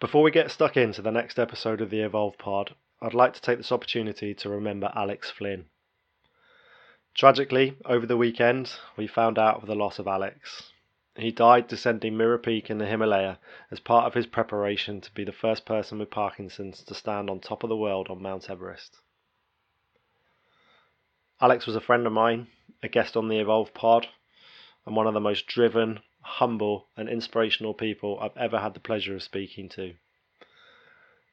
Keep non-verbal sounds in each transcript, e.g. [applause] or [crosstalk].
Before we get stuck into the next episode of the Evolve Pod, I'd like to take this opportunity to remember Alex Flynn. Tragically, over the weekend, we found out of the loss of Alex. He died descending Mera Peak in the Himalaya as part of his preparation to be the first person with Parkinson's to stand on top of the world on Mount Everest. Alex was a friend of mine, a guest on the Evolve Pod, and one of the most driven, humble, and inspirational people I've ever had the pleasure of speaking to.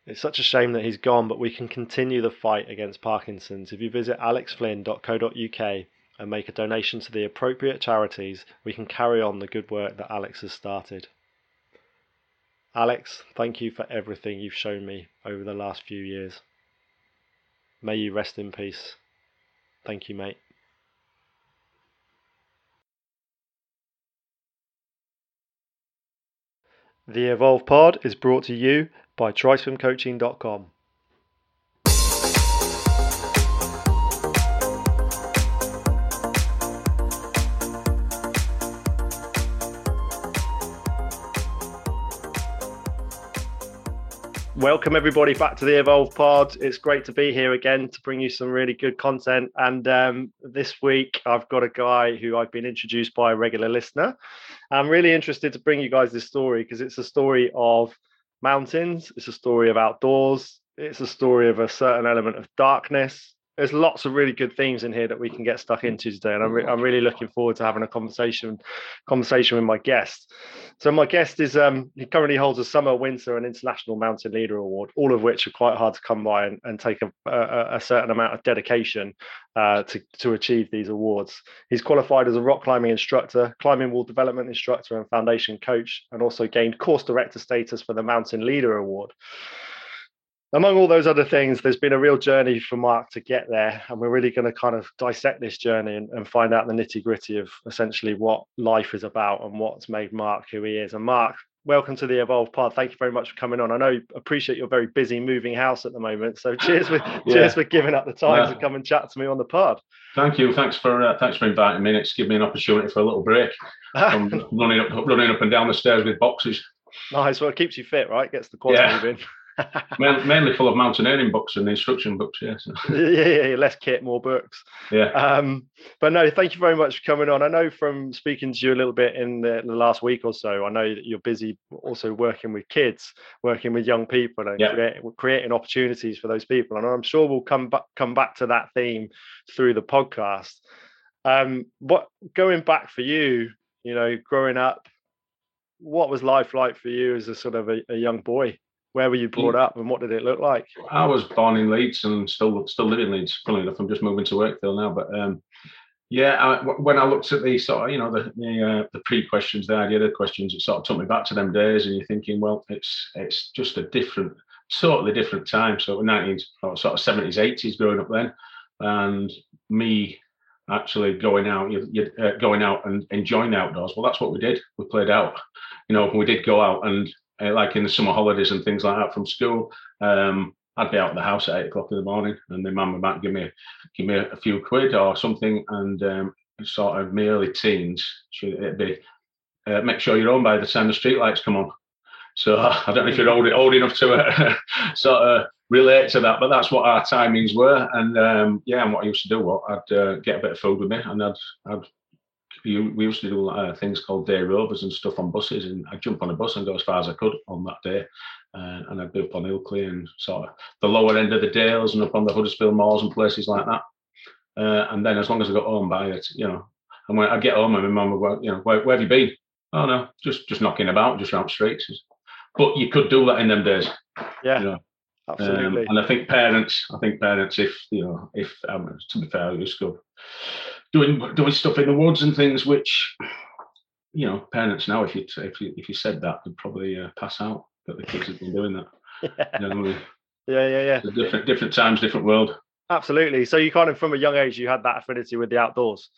It's such a shame that he's gone, but we can continue the fight against Parkinson's. If you visit alexflynn.co.uk and make a donation to the appropriate charities, we can carry on the good work that Alex has started. Alex, thank you for everything you've shown me over the last few years. May you rest in peace. Thank you, mate. The Evolve Pod is brought to you by TriSwimCoaching.com. Welcome everybody back to the Evolve Pod. It's great to be here again to bring you some really good content. And um, this week I've got a guy who I've been introduced by a regular listener. I'm really interested to bring you guys this story because it's a story of mountains, it's a story of outdoors, it's a story of a certain element of darkness, there's lots of really good themes in here that we can get stuck into today, and I'm, re- I'm really looking forward to having a conversation conversation with my guest. So my guest is um, he currently holds a summer, winter, and international mountain leader award, all of which are quite hard to come by and, and take a, a, a, certain amount of dedication uh, to to achieve these awards. He's qualified as a rock climbing instructor, climbing wall development instructor, and foundation coach, and also gained course director status for the Mountain Leader Award among all those other things, there's been a real journey for Mark to get there. And we're really going to kind of dissect this journey and, and find out the nitty gritty of essentially what life is about and what's made Mark who he is. And Mark, welcome to the Evolve Pod. Thank you very much for coming on. I know appreciate you're very busy moving house at the moment. So cheers for [laughs] yeah. cheers for giving up the time yeah. to come and chat to me on the pod. Thank you. Thanks for uh, thanks for inviting me. It's given me an opportunity for a little break. I'm [laughs] running up running up and down the stairs with boxes. Nice. Well, it keeps you fit, right? Gets the quad yeah. moving mainly full of mountaineering books and instruction books. Yes. [laughs] Yeah, yeah, yeah, less kit, more books. Yeah. Um, but no, thank you very much for coming on. I know from speaking to you a little bit in the, the last week or so, I know that you're busy also working with kids, working with young people, and yeah. create, creating opportunities for those people. And I'm sure we'll come back come back to that theme through the podcast. Um, what going back for you, you know, growing up, what was life like for you as a sort of a, a young boy? Where were you brought up, and what did it look like? I was born in Leeds and still still live in Leeds. Funnily enough, I'm just moving to Wakefield now. But um, yeah, I, when I looked at the sort of you know the the, uh, the pre questions the other questions, it sort of took me back to them days, and you're thinking, well, it's it's just a different, totally different time. So 19 sort of 70s, 80s, growing up then, and me actually going out, you, you, uh, going out and enjoying the outdoors. Well, that's what we did. We played out. You know, we did go out and like in the summer holidays and things like that from school. Um, I'd be out of the house at eight o'clock in the morning, and the mum might give me give me a few quid or something, and um, sort of my early teens, it'd be uh, make sure you're on by the time the streetlights come on. So [laughs] I don't know if you're old, old enough to uh, [laughs] sort of relate to that, but that's what our timings were. And um, yeah, and what I used to do, what I'd uh, get a bit of food with me, and I'd I'd we, we used to do uh, things called day rovers and stuff on buses, and I'd jump on a bus and go as far as I could on that day. Uh, and I'd be up on Ilkley and sort of the lower end of the Dales and up on the Huddersfield Moors and places like that. Uh, and then as long as I got home by it, you know, and when I get home, and my mum would, go, you know, where, where, have you been? Oh no, just just knocking about, just around streets. But you could do that in them days. Yeah. You know? Absolutely. Um, and I think parents, I think parents, if you know, if um, to be fair, just go doing doing stuff in the woods and things, which you know, parents now, if you if you if you said that, would probably uh, pass out that the kids have been doing that. Yeah, [laughs] you know, yeah, yeah, yeah. Different different times, different world. Absolutely. So you kind of from a young age you had that affinity with the outdoors.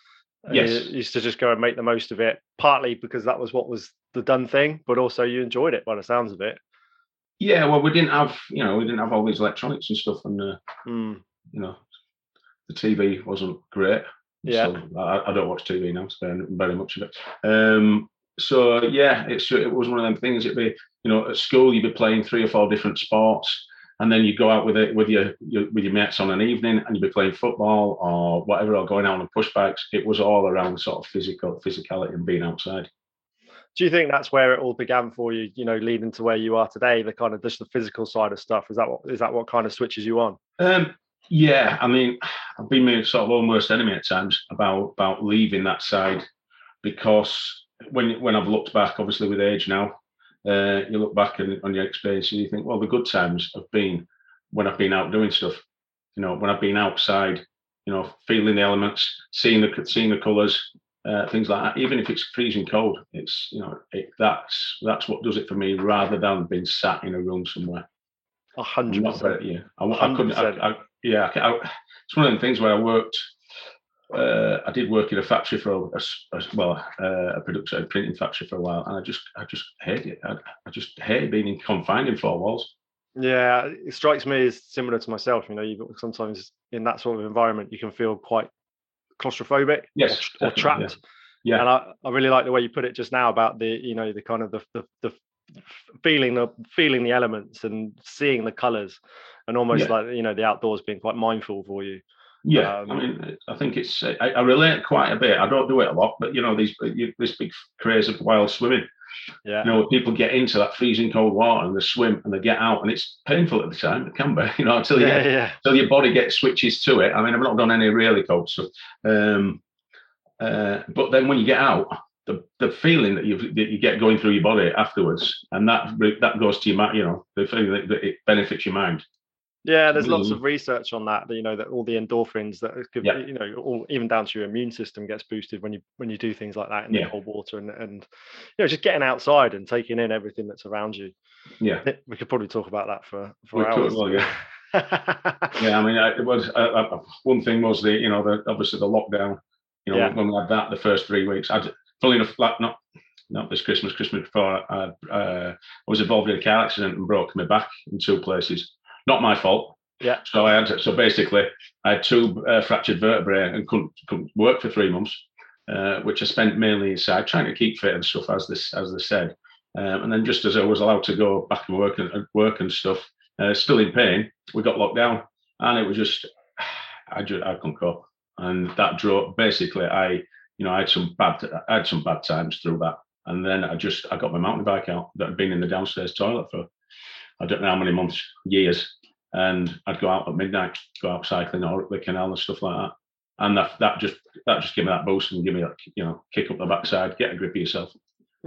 Yes. You used to just go and make the most of it, partly because that was what was the done thing, but also you enjoyed it by the sounds of it. Yeah, well, we didn't have, you know, we didn't have all these electronics and stuff, and uh, mm. you know, the TV wasn't great. Yeah, so I, I, don't watch TV now, so very much of it. Um, so yeah, it's it was one of them things. It'd be, you you know, at school you'd be playing three or four different sports, and then you go out with it with your, your with your mates on an evening, and you'd be playing football or whatever, or going out on pushbacks. It was all around sort of physical physicality and being outside. Do you think that's where it all began for you? You know, leading to where you are today, the kind of just the physical side of stuff. Is that what is that what kind of switches you on? Um, yeah, I mean, I've been my sort of almost enemy at times about about leaving that side because when when I've looked back, obviously with age now, uh, you look back and, on your experience and you think, well, the good times have been when I've been out doing stuff. You know, when I've been outside, you know, feeling the elements, seeing the seeing the colours, uh, things like that. Even if it's freezing cold, it's you know, it, that's that's what does it for me, rather than being sat in a room somewhere. A hundred percent. Yeah, I, I couldn't. I, I, yeah, it's one of the things where I worked uh, I did work in a factory for a, a, a well uh, a production a printing factory for a while, and I just I just hate it. I, I just hate being in, confined in four walls. Yeah, it strikes me as similar to myself. You know, you sometimes in that sort of environment you can feel quite claustrophobic yes, or, or trapped. Yeah. yeah. and I, I really like the way you put it just now about the you know the kind of the the, the feeling the feeling the elements and seeing the colors and almost yeah. like you know the outdoors being quite mindful for you yeah, um, I mean, I think it's I, I, relate quite a bit. I don't do it a lot, but you know, these this big craze of wild swimming. Yeah. You know, people get into that freezing cold water and they swim and they get out, and it's painful at the time. It can be, [laughs] you know, until yeah, get, yeah. until your body gets switches to it. I mean, I've not done any really cold stuff, um, uh, but then when you get out, the, the feeling that you that you get going through your body afterwards, and that that goes to your mind, you know, the feeling that, that it benefits your mind. Yeah, there's lots of research on that. You know that all the endorphins that could, yeah. you know, all, even down to your immune system gets boosted when you when you do things like that in yeah. the cold water and and you know just getting outside and taking in everything that's around you. Yeah, we could probably talk about that for for we hours. Could, well, yeah. [laughs] yeah, I mean, it was uh, uh, one thing was the you know the obviously the lockdown. You know, yeah. when we had that the first three weeks, I'd fully enough like, not not this Christmas, Christmas before, I, uh, I was involved in a car accident and broke my back in two places not my fault. Yeah. So I had so basically I had two uh, fractured vertebrae and couldn't couldn't work for three months, uh, which I spent mainly inside trying to keep fit and stuff as this as they said. Um, and then just as I was allowed to go back and work and work and stuff, uh, still in pain, we got locked down, and it was just [sighs] I just I couldn't cope, and that drove basically I you know I had some bad I had some bad times through that, and then I just I got my mountain bike out that had been in the downstairs toilet for I don't know how many months, years, and I'd go out at midnight, go out cycling or up the canal and stuff like that. And that that just that just gave me that boost and give me that you know kick up the backside, get a grip of yourself.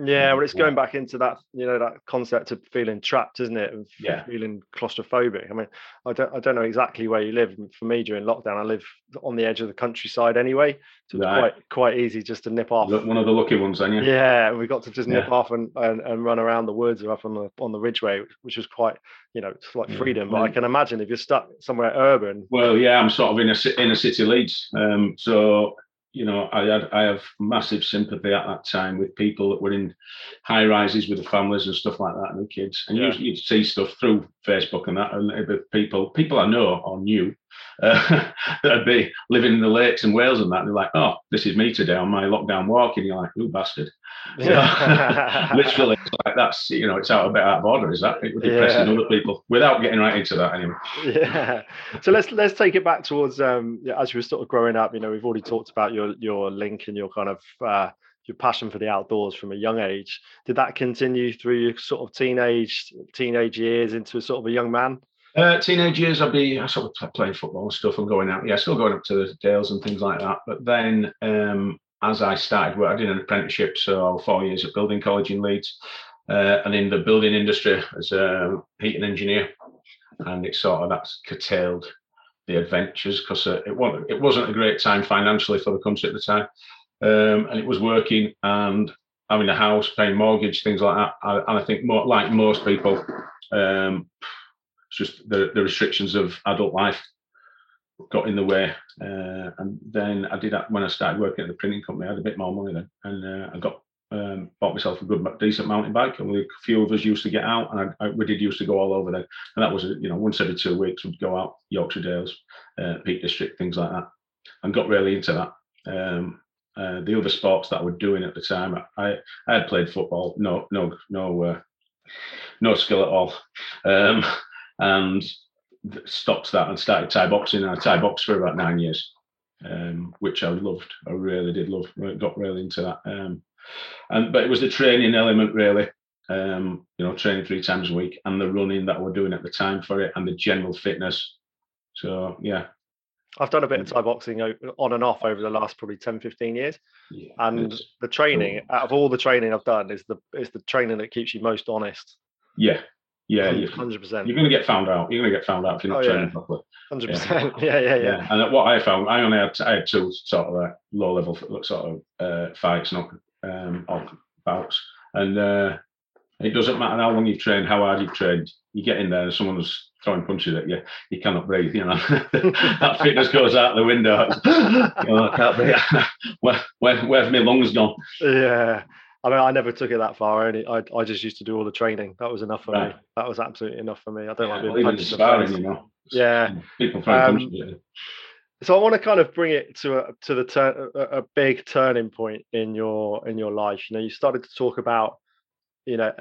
Yeah, well, it's going back into that, you know, that concept of feeling trapped, isn't it? Of yeah. feeling claustrophobic. I mean, I don't, I don't know exactly where you live. For me, during lockdown, I live on the edge of the countryside anyway, so it's quite, quite easy just to nip off. One of the lucky ones, then, yeah. Yeah, we got to just nip yeah. off and, and, and run around the woods or up on the on the ridgeway, which was quite, you know, it's like freedom. Yeah. But I can imagine if you're stuck somewhere urban. Well, yeah, I'm sort of in a in a city Leeds, um, so you know, I had I have massive sympathy at that time with people that were in high rises with the families and stuff like that and the kids. And yeah. you you see stuff through Facebook and that, and the people people I know or knew [laughs] uh, that'd be living in the lakes and Wales and that. And they're like, oh, this is me today on my lockdown walk, and you're like, you bastard. Yeah. [laughs] literally, like that's you know, it's out a bit out of order. Is that it would depressing yeah. other people without getting right into that anyway. Yeah. So let's let's take it back towards um, as you were sort of growing up. You know, we've already talked about your your link and your kind of uh, your passion for the outdoors from a young age. Did that continue through your sort of teenage teenage years into a sort of a young man? Uh, teenage years, I'd be I sort of playing football and stuff and going out. Yeah, still going up to the Dales and things like that. But then um, as I started work, I did an apprenticeship, so four years at building college in Leeds, uh, and in the building industry as a heating engineer, and it sort of that's curtailed the adventures because uh, it wasn't it wasn't a great time financially for the country at the time, um, and it was working and having a house, paying mortgage, things like that. I, and I think more like most people, um, it's just the, the restrictions of adult life got in the way. Uh, and then I did that when I started working at the printing company. I had a bit more money then, and uh, I got um, bought myself a good, decent mountain bike. And we, a few of us used to get out, and I, I, we did used to go all over then. And that was, you know, once every two weeks we'd go out Yorkshire Dales, uh, Peak District, things like that, and got really into that. Um, uh, the other sports that I was doing at the time, I, I had played football. No, no, no uh, no skill at all, um, and stopped that and started Thai boxing. And I Thai boxed for about nine years, um, which I loved. I really did love. Got really into that. Um, and but it was the training element really. Um, you know, training three times a week and the running that we're doing at the time for it and the general fitness. So yeah. I've done a bit of Thai boxing on and off over the last probably 10, 15 years. Yeah, and the training, cool. out of all the training I've done, is the is the training that keeps you most honest. Yeah, yeah, hundred percent. You're going to get found out. You're going to get found out if you're not oh, training yeah. properly. Hundred percent. [laughs] Yeah, yeah, yeah. yeah. And what I found, I only had I had two sort of like low level sort of uh, fights, not um, bouts, and uh, it doesn't matter how long you've trained, how hard you've trained. You get in there and someone's throwing punches at you, you cannot breathe. You know [laughs] that fitness goes out the window. [laughs] you know, I can't breathe. where, where, where's my lungs gone? Yeah. I mean, I never took it that far. Only I, I just used to do all the training. That was enough for right. me. That was absolutely enough for me. I don't yeah, like being punched sparring, you know. Yeah. People um. So I want to kind of bring it to a to the turn a, a big turning point in your in your life. You know, you started to talk about you know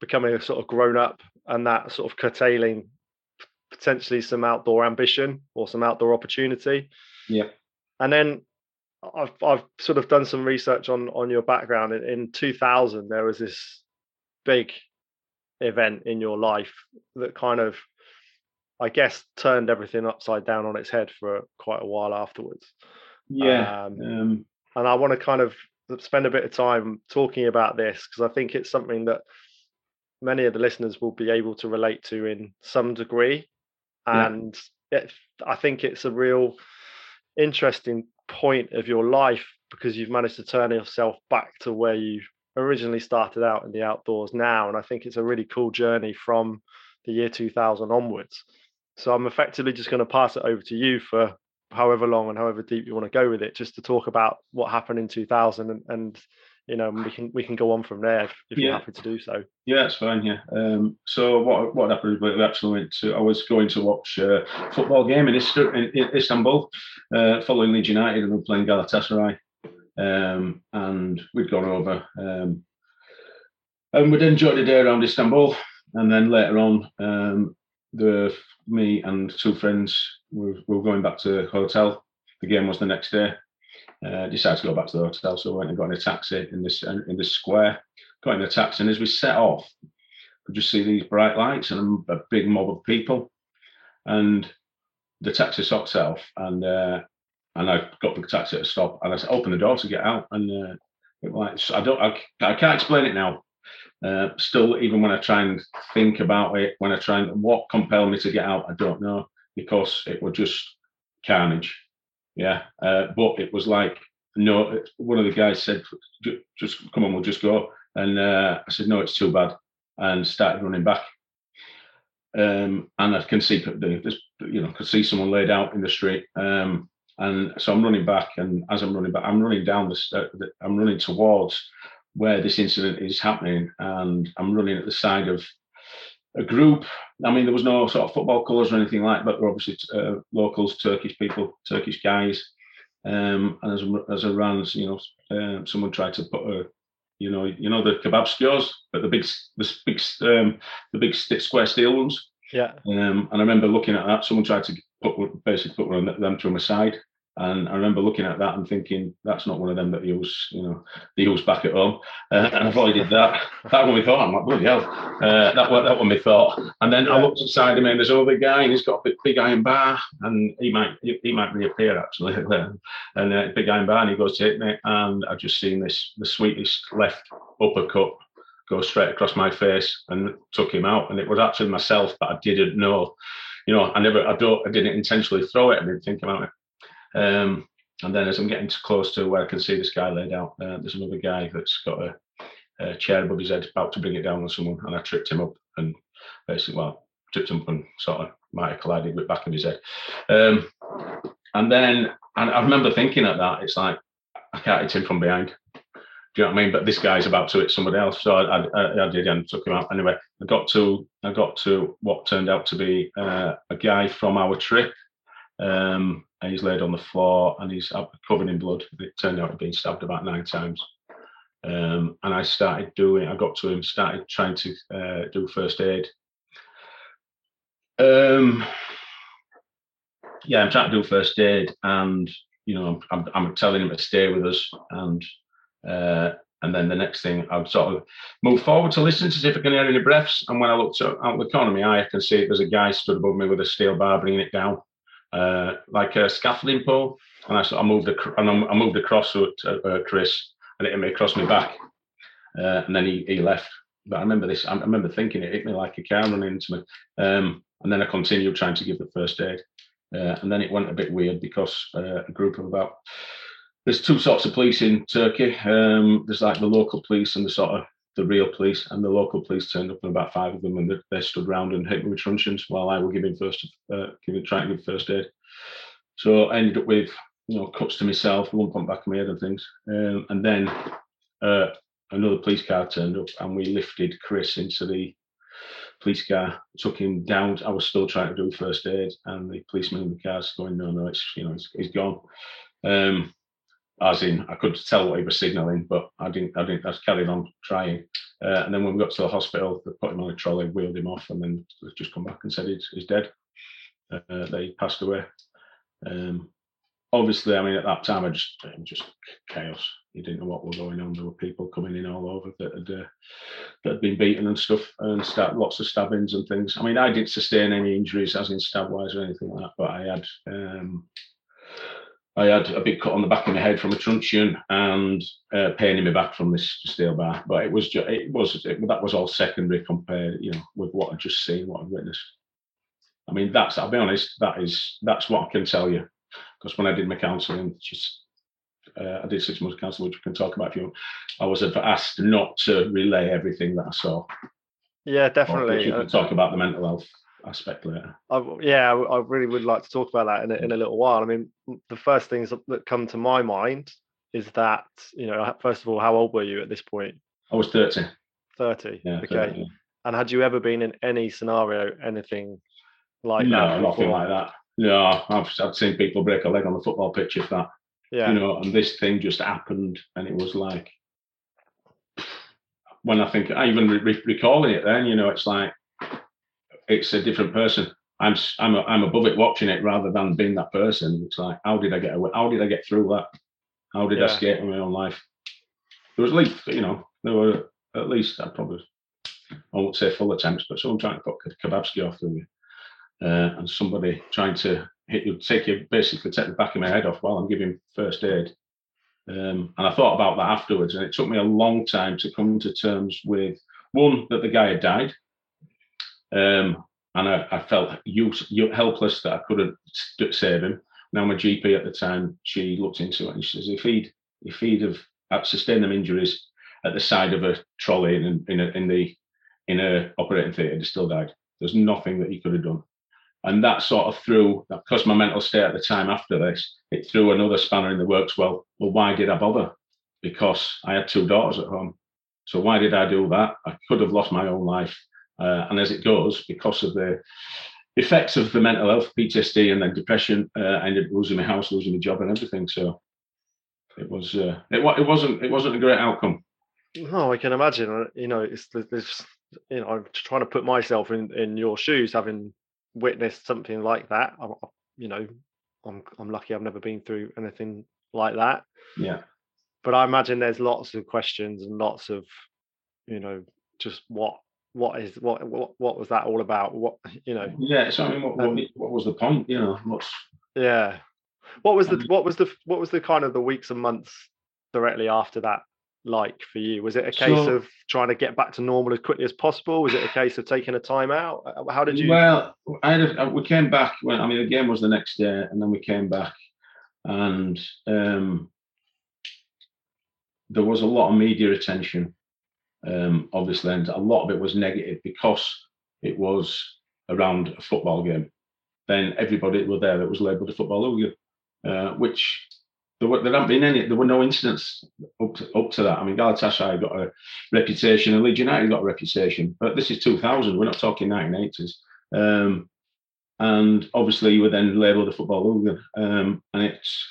becoming a sort of grown up and that sort of curtailing potentially some outdoor ambition or some outdoor opportunity. Yeah. And then I've I've sort of done some research on on your background. In, in 2000, there was this big event in your life that kind of, I guess, turned everything upside down on its head for quite a while afterwards. Yeah. Um, um, and I want to kind of spend a bit of time talking about this because I think it's something that many of the listeners will be able to relate to in some degree. And yeah. it, I think it's a real interesting point of your life because you've managed to turn yourself back to where you originally started out in the outdoors now. And I think it's a really cool journey from the year 2000 onwards. So I'm effectively just going to pass it over to you for however long and however deep you want to go with it, just to talk about what happened in 2000 and, and you know we can we can go on from there if, if yeah. you're happy to do so. Yeah, that's fine. Yeah. Um, so what what happened? We actually went to. I was going to watch a football game in, Istanbul, uh, following Leeds United, and we were playing Galatasaray, um, and we'd gone over. Um, and we'd enjoyed the day around Istanbul, and then later on, um, the me and two friends were, were going back to the hotel. The game was the next day. Uh, decided to go back to the hotel, so we went and got in a taxi in this in this square. Got in a taxi, and as we set off, could just see these bright lights and a big mob of people. And the taxi stopped itself, and uh, and I got the taxi to stop, and I said, opened the door to get out, and uh, like I don't, I, I can't explain it now. Uh, still, even when I try and think about it, when I try and what compelled me to get out, I don't know because it was just carnage. Yeah, uh, but it was like no. One of the guys said, "Just come on, we'll just go." And uh, I said, "No, it's too bad," and started running back. Um, and I can see, you know, could see someone laid out in the street. Um, and so I'm running back, and as I'm running back, I'm running down the, I'm running towards where this incident is happening, and I'm running at the side of a group. I mean, there was no sort of football colours or anything like, but they're obviously uh, locals, Turkish people, Turkish guys. Um, and as as I ran, you know, um, someone tried to put a, you know, you know the kebab skewers, but the big, the big, um, the big square steel ones. Yeah. Um, and I remember looking at that. Someone tried to put basically put one of them to my side, and I remember looking at that and thinking, that's not one of them that use, you know, they use back at home. Uh, and I avoided that. [laughs] That one we thought, I'm like, bloody hell. Uh, that, one, that one we thought. And then. I looked inside him and there's another guy and he's got a big, big iron bar and he might he, he might reappear actually. [laughs] and uh, big iron bar and he goes to hit me. And I've just seen this, the sweetest left uppercut go straight across my face and took him out. And it was actually myself, but I didn't know. You know, I never, I don't, I didn't intentionally throw it. I didn't think about it. Um, and then as I'm getting close to where I can see this guy laid out, uh, there's another guy that's got a, a, chair above his head, about to bring it down on someone, and I tripped him up and basically, well, tripped him up and sort of might have collided with back of his head. Um, and then, and I remember thinking at that, it's like I can't hit him from behind. Do you know what I mean? But this guy's about to hit somebody else, so I, I, I did and took him out. Anyway, I got to I got to what turned out to be uh, a guy from our trip. Um, he's laid on the floor and he's covered in blood. It turned out to be stabbed about nine times. Um, and I started doing, I got to him, started trying to uh, do first aid. Um, yeah, I'm trying to do first aid, and you know, I'm, I'm telling him to stay with us, and uh, and then the next thing, I'd sort of move forward to listen to see if I can hear any breaths. And when I looked out the corner of my eye, I can see there's a guy stood above me with a steel bar, bringing it down, uh, like a scaffolding pole. And I sort of moved, ac- and I moved across to uh, Chris, and it hit me across my back. Uh, and then he, he left. But I remember this. I remember thinking it hit me like a car running into me. Um, and then I continued trying to give the first aid. Uh, and then it went a bit weird because uh, a group of about there's two sorts of police in Turkey. Um, there's like the local police and the sort of the real police. And the local police turned up, and about five of them, and they, stood round and hit me with truncheons while I was giving first, uh, giving trying to give first aid. So I ended up with you know cuts to myself, one on back of my head and things. Um, and then uh, another police car turned up, and we lifted Chris into the police car, took him down. I was still trying to do first aid, and the policeman in the car car's going, "No, no, it's you know, he's, he's gone." Um, as in, I could tell what he was signalling, but I didn't. I didn't. I carried on trying. Uh, and then when we got to the hospital, they put him on a trolley, wheeled him off, and then just come back and said he's, he's dead. Uh, they passed away. Um, obviously, I mean, at that time, I just just chaos. You didn't know what was going on. There were people coming in all over that had uh, that had been beaten and stuff, and stab, lots of stabbings and things. I mean, I didn't sustain any injuries, as in stab wise or anything like that, but I had um, I had a big cut on the back of my head from a truncheon and uh, pain in my back from this steel bar. But it was just, it was it, that was all secondary compared, you know, with what I'd just seen, what I'd witnessed. I mean, that's I'll be honest, that is that's what I can tell you. Because when I did my counselling, just uh, I did six months counselling, which we can talk about if you want. I was asked not to relay everything that I saw. Yeah, definitely. You can talk about the mental health aspect later. I, yeah, I really would like to talk about that in a, in a little while. I mean, the first things that come to my mind is that you know, first of all, how old were you at this point? I was thirty. Thirty. Yeah. Okay. 30, yeah. And had you ever been in any scenario, anything like no, that? nothing like that. No, I've, I've seen people break a leg on the football pitch if that, Yeah. you know, and this thing just happened, and it was like, when I think I even re- recalling it, then you know, it's like it's a different person. I'm I'm a, I'm above it watching it rather than being that person. It's like, how did I get away? How did I get through that? How did I Yeah. escape in my own life? There was at least, you know, there were at least I probably I won't say full attempts, but someone trying to cut K- Kebabski off the uh, and somebody trying to hit you, take you, basically take the back of my head off while I'm giving first aid. Um, and I thought about that afterwards, and it took me a long time to come to terms with one that the guy had died, um, and I, I felt use, helpless that I couldn't save him. Now my GP at the time, she looked into it and she says, if he'd if he'd have sustained them injuries at the side of a trolley in, in, a, in the in a operating theatre, he still died. There's nothing that he could have done. And that sort of threw, because my mental state at the time after this, it threw another spanner in the works. Well, well, why did I bother? Because I had two daughters at home. So why did I do that? I could have lost my own life. Uh, and as it goes, because of the effects of the mental health, PTSD, and then depression, uh, I ended up losing my house, losing my job, and everything. So it was, uh, it, it wasn't, it wasn't a great outcome. No, I can imagine. uh, You know, it's there's, you know, I'm trying to put myself in in your shoes, having witnessed something like that. I- you know, I'm I'm lucky I've never been through anything like that. Yeah. But I imagine there's lots of questions and lots of, you know, just what what is what what what was that all about? What you know? Yeah. So I mean, what, what, Um, what was the point? You know, what's Yeah. What was the Um, what was the what was the kind of the weeks and months directly after that like for you? Was it a case So- of trying to get back to normal as quickly as possible? Was it a case of taking a time out? Uh, How did you? Well, I had a, we came back when I mean the game was the next day, and then we came back, and um, there was a lot of media attention, um, obviously, and a lot of it was negative because it was around a football game. Then everybody were there that was labelled a football hooligan, uh, which there, were, there hadn't been any, there were no incidents up to, up to that. I mean, Galatasaray got a reputation, and Leeds United got a reputation, but this is 2000. We're not talking 1980s. Um, and obviously, you were then labelled a football hooligan, um, and it's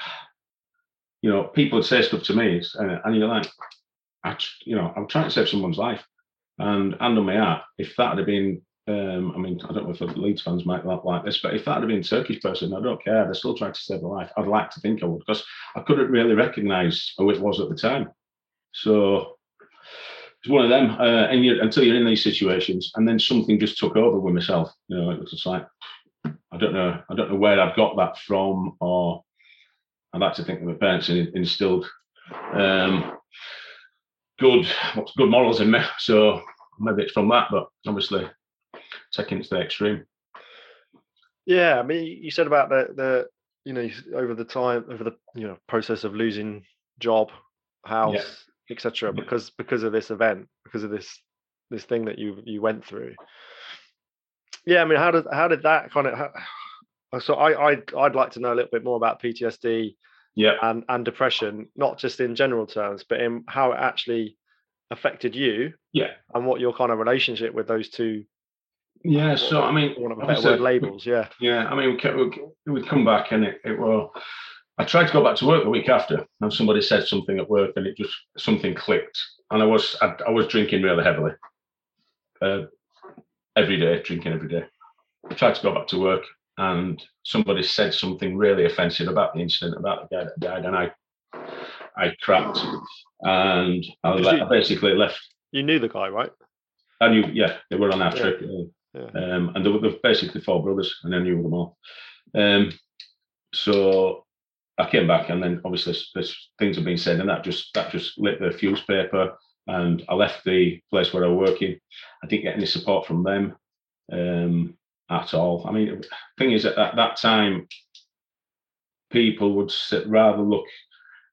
you know people would say stuff to me, and you're like, I, you know, I'm trying to save someone's life, and and on my heart, if that had been, um, I mean, I don't know if the Leeds fans might not like this, but if that had been Turkish person, I don't care. They're still trying to save a life. I'd like to think I would, because I couldn't really recognise who it was at the time. So it's one of them. Uh, and you, until you're in these situations, and then something just took over with myself. You know, it was just like I don't know, I don't know where I've got that from, or I'd like to think that my parents instilled um, good, what's good morals in me. So maybe it's from that, but obviously taking it to the extreme. Yeah, I mean, you said about the the you know over the time over the you know process of losing job, house, yeah. etc. Because because of this event, because of this this thing that you you went through. Yeah, I mean, how did how did that kind of? How, so I I'd, I'd like to know a little bit more about PTSD, yeah, and and depression, not just in general terms, but in how it actually affected you, yeah, and what your kind of relationship with those two. Yeah, so I mean, one of the better word labels, yeah, yeah. I mean, we we come back and it, it well, I tried to go back to work the week after, and somebody said something at work, and it just something clicked, and I was I, I was drinking really heavily. Uh, every day, drinking every day. I tried to go back to work and somebody said something really offensive about the incident about the guy that died, and I I cracked and I, le- you, I basically left. You knew the guy, right? I knew, yeah, they were on our yeah. trip. Yeah. Um, and they were, they were basically four brothers, and I knew them all. Um, so I came back, and then obviously this, things have been said, and that just that just lit the fuse paper and I left the place where I was working. I didn't get any support from them um, at all. I mean, the thing is, at, at that time, people would sit, rather look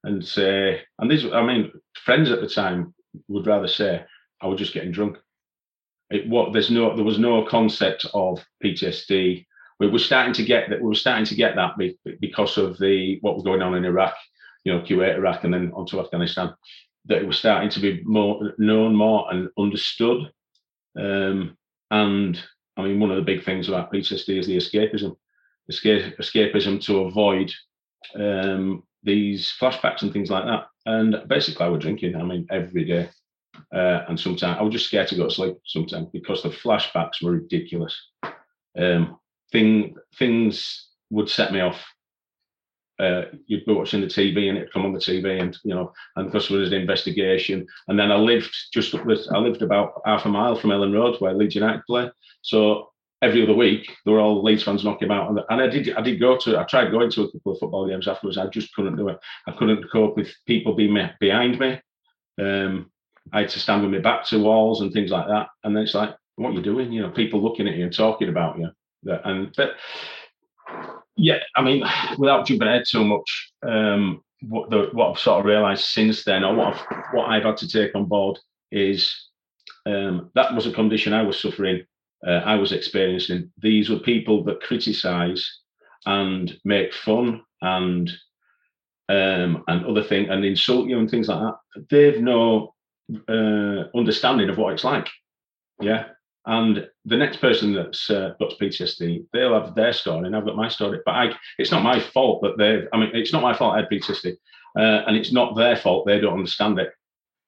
and say, and these, I mean, friends at the time would rather say, I was just getting drunk. It, what there's no, there was no concept of PTSD. We were starting to get that. We were starting to get that because of the what was going on in Iraq, you know, Kuwait, Iraq, and then onto Afghanistan that it was starting to be more known more and understood. Um, and I mean, one of the big things about PTSD is the escapism, escape, escapism to avoid um, these flashbacks and things like that. And basically, I was drinking. I mean, every day, uh, and sometimes I was just scared to go to sleep sometimes because the flashbacks were ridiculous. Um, thing things would set me off uh, you'd be watching the TV and it'd come on the TV, and you know, and because there was an investigation. And then I lived just up I lived about half a mile from Elland Road where Leeds United play. So every other week there were all Leeds fans knocking about, and, and I did, I did go to, I tried going to a couple of football games afterwards. I just couldn't do it. I couldn't cope with people being behind me. Um, I had to stand with my back to walls and things like that. And then it's like, what are you doing? You know, people looking at you and talking about you. And but yeah, I mean, without jumping ahead too much, um, what the what I've sort of realised since then, or what I've what I've had to take on board is um, that was a condition I was suffering, uh, I was experiencing. These were people that criticise and make fun and um, and other thing and insult you and things like that. They've no uh, understanding of what it's like. Yeah, and the next person that's uh, got PTSD, they'll have their story, and I've got my story. But I, it's not my fault that they've. I mean, it's not my fault I had PTSD, uh, and it's not their fault they don't understand it.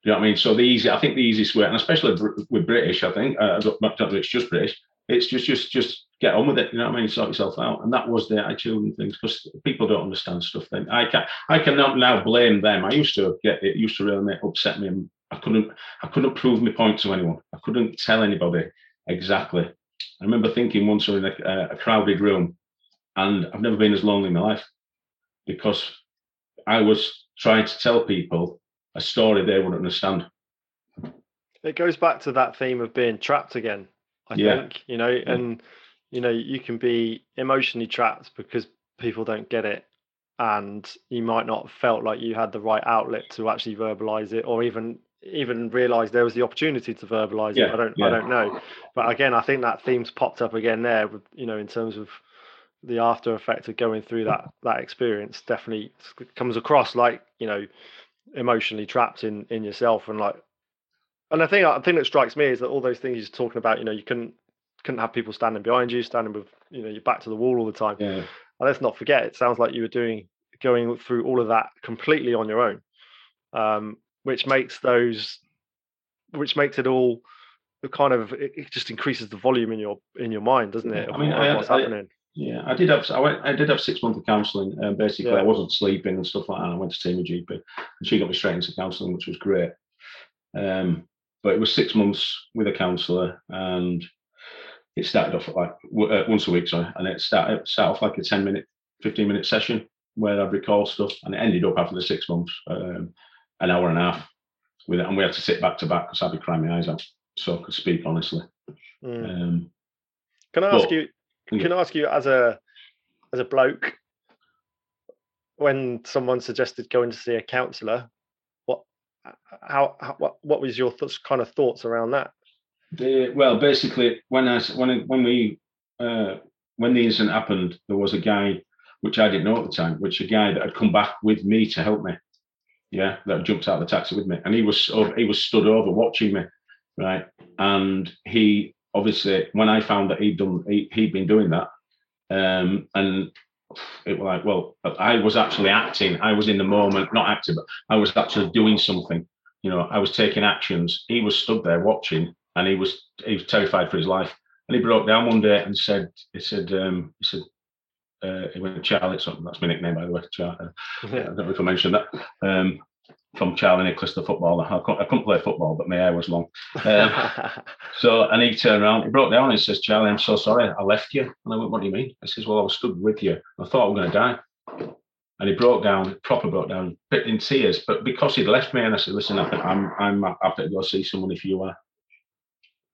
Do you know what I mean? So the easy, I think the easiest way, and especially with British, I think, uh, it's just British. It's just, just, just get on with it. You know what I mean? Sort yourself out, and that was the attitude and things because people don't understand stuff. Then I can, I cannot now blame them. I used to get it. Used to really upset me I couldn't I couldn't prove my point to anyone. I couldn't tell anybody exactly. I remember thinking once we were in a, a crowded room, and I've never been as lonely in my life because I was trying to tell people a story they wouldn't understand. It goes back to that theme of being trapped again. I yeah. think you know, yeah. and you know, you can be emotionally trapped because people don't get it and you might not felt like you had the right outlet to actually verbalize it or even even realize there was the opportunity to verbalize yeah, it. I don't yeah. I don't know. But again, I think that theme's popped up again there with you know, in terms of the after effect of going through that that experience definitely comes across like, you know, emotionally trapped in in yourself and like and I think I think that strikes me is that all those things you're talking about, you know, you couldn't couldn't have people standing behind you, standing with you know your back to the wall all the time. Yeah. And let's not forget, it sounds like you were doing going through all of that completely on your own. Um, which makes those, which makes it all kind of it, just increases the volume in your in your mind, doesn't it? I mean, I, what's I, happening. Yeah, I did have I went I did have six months of counselling. Um, basically, yeah. I wasn't sleeping and stuff like that. I went to see my GP, and she got me straight into counselling, which was great. Um, but it was six months with a counsellor, and it started off like uh, once a week, sorry, and it started started off like a ten minute, fifteen minute session where I'd recall stuff, and it ended up after the six months, um, an hour and a half with it, and we had to sit back to back because I'd be crying my eyes out, so I could speak honestly. Mm. Um, can I ask but, you? Can I ask you as a as a bloke, when someone suggested going to see a counsellor, what how, how what what was your thoughts, kind of thoughts around that? The, well, basically, when I when when we uh, when the incident happened, there was a guy which I didn't know at the time, which a guy that had come back with me to help me. Yeah, that jumped out of the taxi with me, and he was he was stood over watching me, right? And he obviously, when I found that he'd done he, he'd been doing that, um, and it was like, well, I was actually acting. I was in the moment, not acting, but I was actually doing something. You know, I was taking actions. He was stood there watching, and he was he was terrified for his life. And he broke down one day and said, he said, um, he said, uh, he went Charlie. Something that's my nickname, by the way. Charlie. I don't know if I mentioned that. Um, from Charlie Nicholas, the footballer. I couldn't, I couldn't, play football, but my hair was long. Um, [laughs] so, and he turned around, he broke down and says, Charlie, I'm so sorry, I left you. And I went, What do you mean? I says, Well, I was stood with you. I thought I was going to die. And he broke down, proper broke down, bit in tears. But because he'd left me, and I said, Listen, I think I'm, I'm happy to go see someone if you are.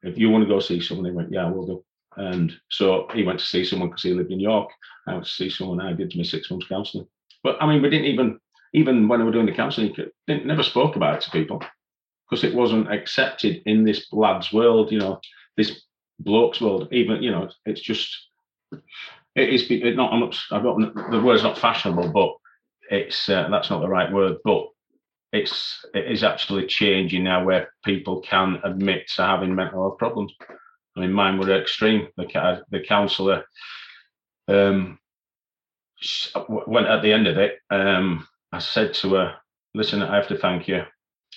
If you want to go see someone, he went, Yeah, we'll do. And so he went to see someone because he lived in York. I went to see someone. I did my six months counselling. But I mean, we didn't even, even when we were doing the counselling, never spoke about it to people because it wasn't accepted in this lad's world, you know, this bloke's world. Even, you know, it's just, it is it not, I'm not, I don't, the word's not fashionable, but it's, uh, that's not the right word, but it's, it is actually changing now where people can admit to having mental health problems. I mean, mine were extreme. The the counsellor um, went at the end of it. Um, I said to her, "Listen, I have to thank you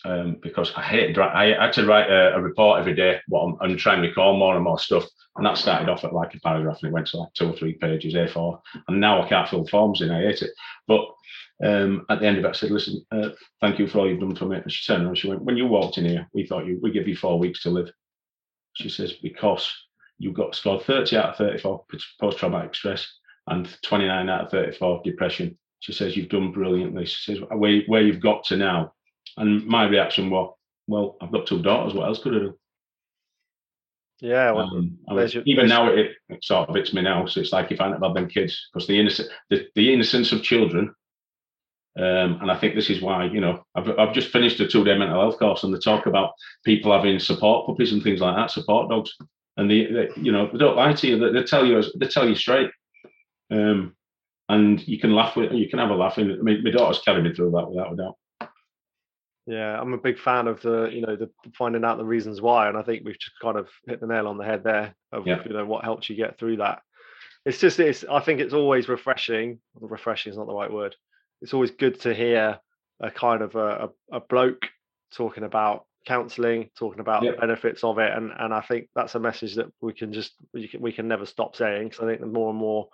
um, because I hate. I had to write a, a report every day, what I'm, I'm trying to recall more and more stuff, and that started off at like a paragraph, and it went to like two or three pages, A4, and now I can't fill forms in. I hate it, but." Um, at the end of it, I said, "Listen, uh, thank you for all you've done for me." And she turned around. She went, "When you walked in here, we thought you we give you four weeks to live." She says, because you've got scored 30 out of 34 post traumatic stress and 29 out of 34 depression. She says, You've done brilliantly. She says, Where, where you've got to now. And my reaction was, Well, I've got two daughters. What else could I do? Yeah, well, um, your, even now it, it, sort of hits me now. So it's like if I hadn't had them kids, because the innocent, the, the innocence of children um, and I think this is why, you know, I've, I've just finished a two day mental health course and they talk about people having support puppies and things like that, support dogs. And they, they you know, they don't lie to you. They, they tell you, they tell you straight. Um, and you can laugh with, you can have a laugh. And I mean, my daughter's carried me through that without a doubt. Yeah, I'm a big fan of the, you know, the finding out the reasons why. And I think we've just kind of hit the nail on the head there of, yeah. you know, what helped you get through that. It's just, it's, I think it's always refreshing. Refreshing is not the right word it's always good to hear a kind of a, a, a bloke talking about counselling, talking about the benefits of it, and and I think that's a message that we can just we can, we can never stop saying because I think the more and more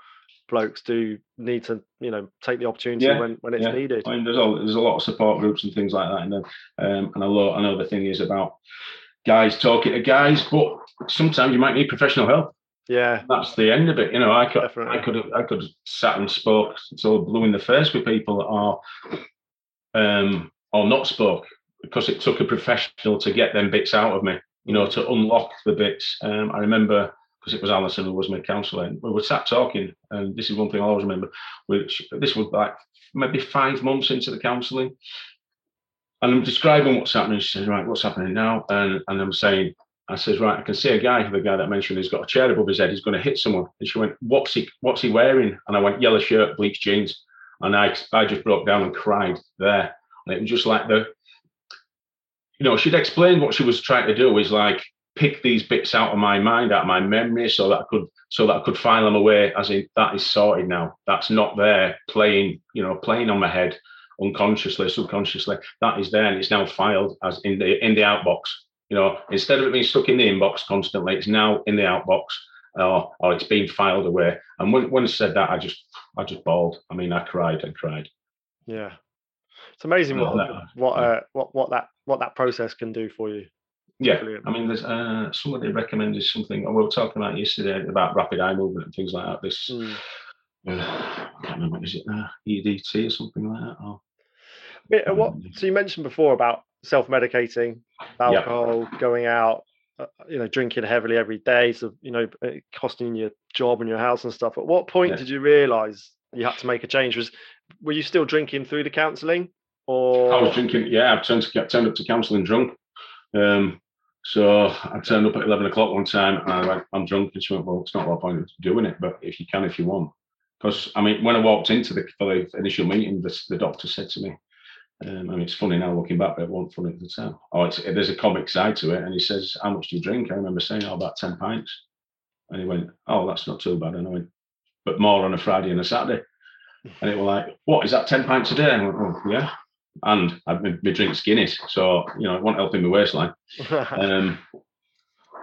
blokes do need to you know take the opportunity yeah, when, when it's yeah. needed. I mean, there's a there's a lot of support groups and things like that, and then um, and a lot. I know the thing is about guys talking to guys, but sometimes you might need professional help. Yeah, that's the end of it. You know, I could, Definitely. I could, have, I could have sat and spoke until blue in the face with people, or, um, or not spoke because it took a professional to get them bits out of me. You know, to unlock the bits. Um, I remember because it was Alison who was my counsellor. and We were sat talking, and this is one thing I always remember. Which this was like maybe five months into the counselling, and I'm describing what's happening. She says, "Right, what's happening now?" And and I'm saying, I says, right, I can see a guy, the guy that I mentioned, he's got a chair above his head, he's going to hit someone. And she went, what's he, what's he wearing? And I went, yellow shirt, bleached jeans. And I, I just broke down and cried there. And it was just like the, you know, she'd explained what she was trying to do is like pick these bits out of my mind, out of my memory, so that I could, so that I could file them away. As in, that is sorted now. That's not there playing, you know, playing on my head. unconsciously, subconsciously, that is there and it's now filed as in the in the outbox. You know, instead of it being stuck in the inbox constantly, it's now in the outbox or, or it's being filed away. And when, when I said that, I just I just bawled. I mean, I cried and cried. Yeah, it's amazing what what uh, what what that what that process can do for you. Yeah, Brilliant. I mean, there's uh, somebody recommended something. We were talking about yesterday about rapid eye movement and things like that. This, mm. uh, I can't remember, is it uh, EDT or something like that? Or, yeah, what? So you mentioned before about self-medicating, alcohol, going out, uh, you know, drinking heavily every day, so you know, costing your job and your house and stuff. At what point yeah. did you realise you had to make a change? Was were you still drinking through the counselling, or I was drinking? Yeah, I turned to turned up to counselling drunk. Um, so I turned up at eleven o'clock one time, and I went, "I'm drunk," and she went, "Well, it's not a point of doing it, but if you can, if you want." Because I mean, when I walked into the for the initial meeting, the, the doctor said to me, um, I mean, it's funny now looking back, but it wasn't funny at the time. Oh, it's, there's a comic side to it. And he says, How much do you drink? I remember saying, Oh, about 10 pints. And he went, Oh, that's not too bad. And I went, But more on a Friday and a Saturday. And it was like, What is that 10 pints a day? And I went, Oh, yeah. And I, my, my drink's Guinness. So, you know, it won't help in my waistline. [laughs] um,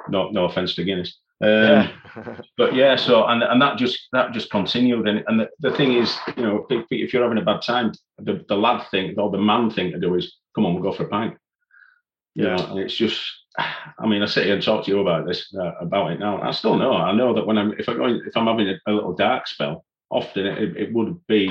no, no offense to Guinness. Um, yeah. [laughs] but yeah, so and and that just that just continued, and and the, the thing is, you know, if, if, you're having a bad time, the, the lad thing or the man thing to do is come on, we'll go for a pint. You yeah. know, and it's just, I mean, I sit here and talk to you about this uh, about it now. I still know, I know that when I'm if I go if I'm having a, a little dark spell, often it, it would be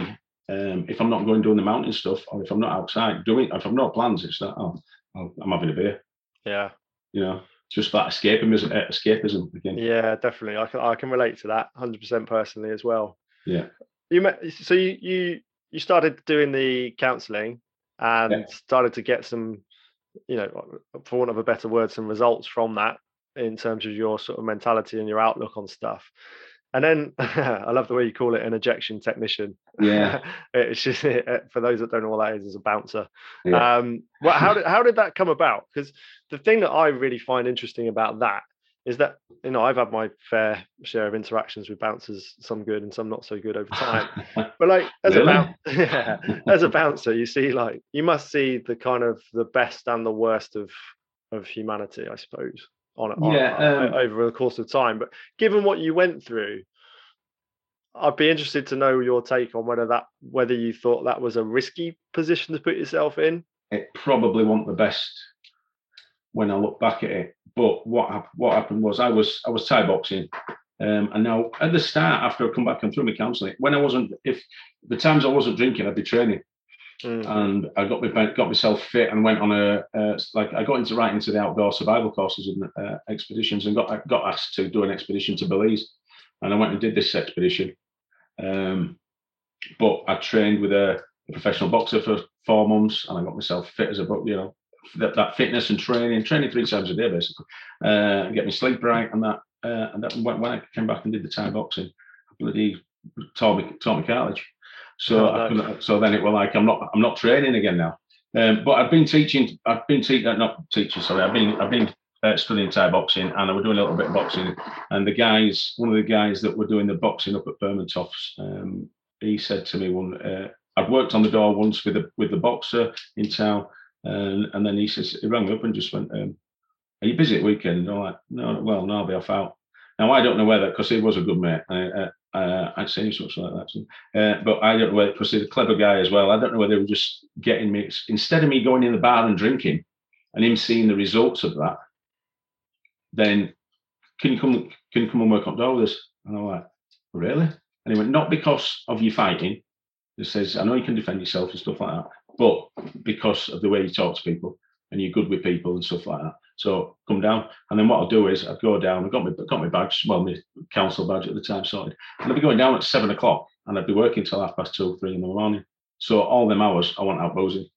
um, if I'm not going doing the mountain stuff or if I'm not outside doing if I'm not plans, it's that oh, I'm having a beer. Yeah. You know, just that escapism, uh, escapism again. Yeah, definitely. I can I can relate to that 100% personally as well. Yeah. You met so you you you started doing the counselling and yeah. started to get some, you know, for want of a better word, some results from that in terms of your sort of mentality and your outlook on stuff. And then [laughs] I love the way you call it an ejection technician. Yeah, [laughs] it's just [laughs] for those that don't know what that is, is a bouncer. Yeah. Um, well, how did how did that come about? Because the thing that I really find interesting about that is that you know I've had my fair share of interactions with bouncers, some good and some not so good over time. but like as really? a bouncer, yeah, as a bouncer, you see like you must see the kind of the best and the worst of of humanity, I suppose on, on yeah, um, over the course of time. But given what you went through, I'd be interested to know your take on whether that whether you thought that was a risky position to put yourself in. It probably wasn't the best when I look back at it. But what what happened was I was I was Thai boxing, um, and now at the start after I come back and through my counselling, when I wasn't if the times I wasn't drinking, I'd be training. Mm. And I got me got myself fit and went on a uh, like I got into right into the outdoor survival courses and uh, expeditions and got got asked to do an expedition to Belize, and I went and did this expedition. Um, but I trained with a, a, professional boxer for four months, and I got myself fit as a book, you know that, that fitness and training, training three times a day basically, uh, get me sleep right and that. Uh, and that when, when I came back and did the Thai boxing, I bloody tore me tore me cartilage. So oh, so then it was like I'm not I'm not training again now. Um, but I've been teaching. I've been teaching. Uh, not teaching. Sorry, I've been I've been uh, studying Thai boxing, and I was doing a little bit of boxing. And the guys, one of the guys that were doing the boxing up at Bermontoffs, um, he said to me one. Uh, I'd worked on the door once with the with the boxer in town, and, and then he says he rang up and just went, um, "Are you busy at weekend?" And I'm like, "No, well, no, I'll be off out." Now I don't know whether because he was a good mate. I, uh, uh, I'd say something like that. Uh, but I don't know whether, because he's a clever guy as well. I don't know whether they were just getting me, instead of me going in the bar and drinking and him seeing the results of that, then can you come, can you come and work on door with us? And I'm like, really? And he went, not because of you fighting. He says, I know you can defend yourself and stuff like that, but because of the way you talk to people and you're good with people and stuff like that. So come down, and then what I'll do is I'd go down. I got my got my badge, well, my council badge at the time sorted, and I'd be going down at seven o'clock, and I'd be working till half past two, three in the morning. So all them hours I went out boozing,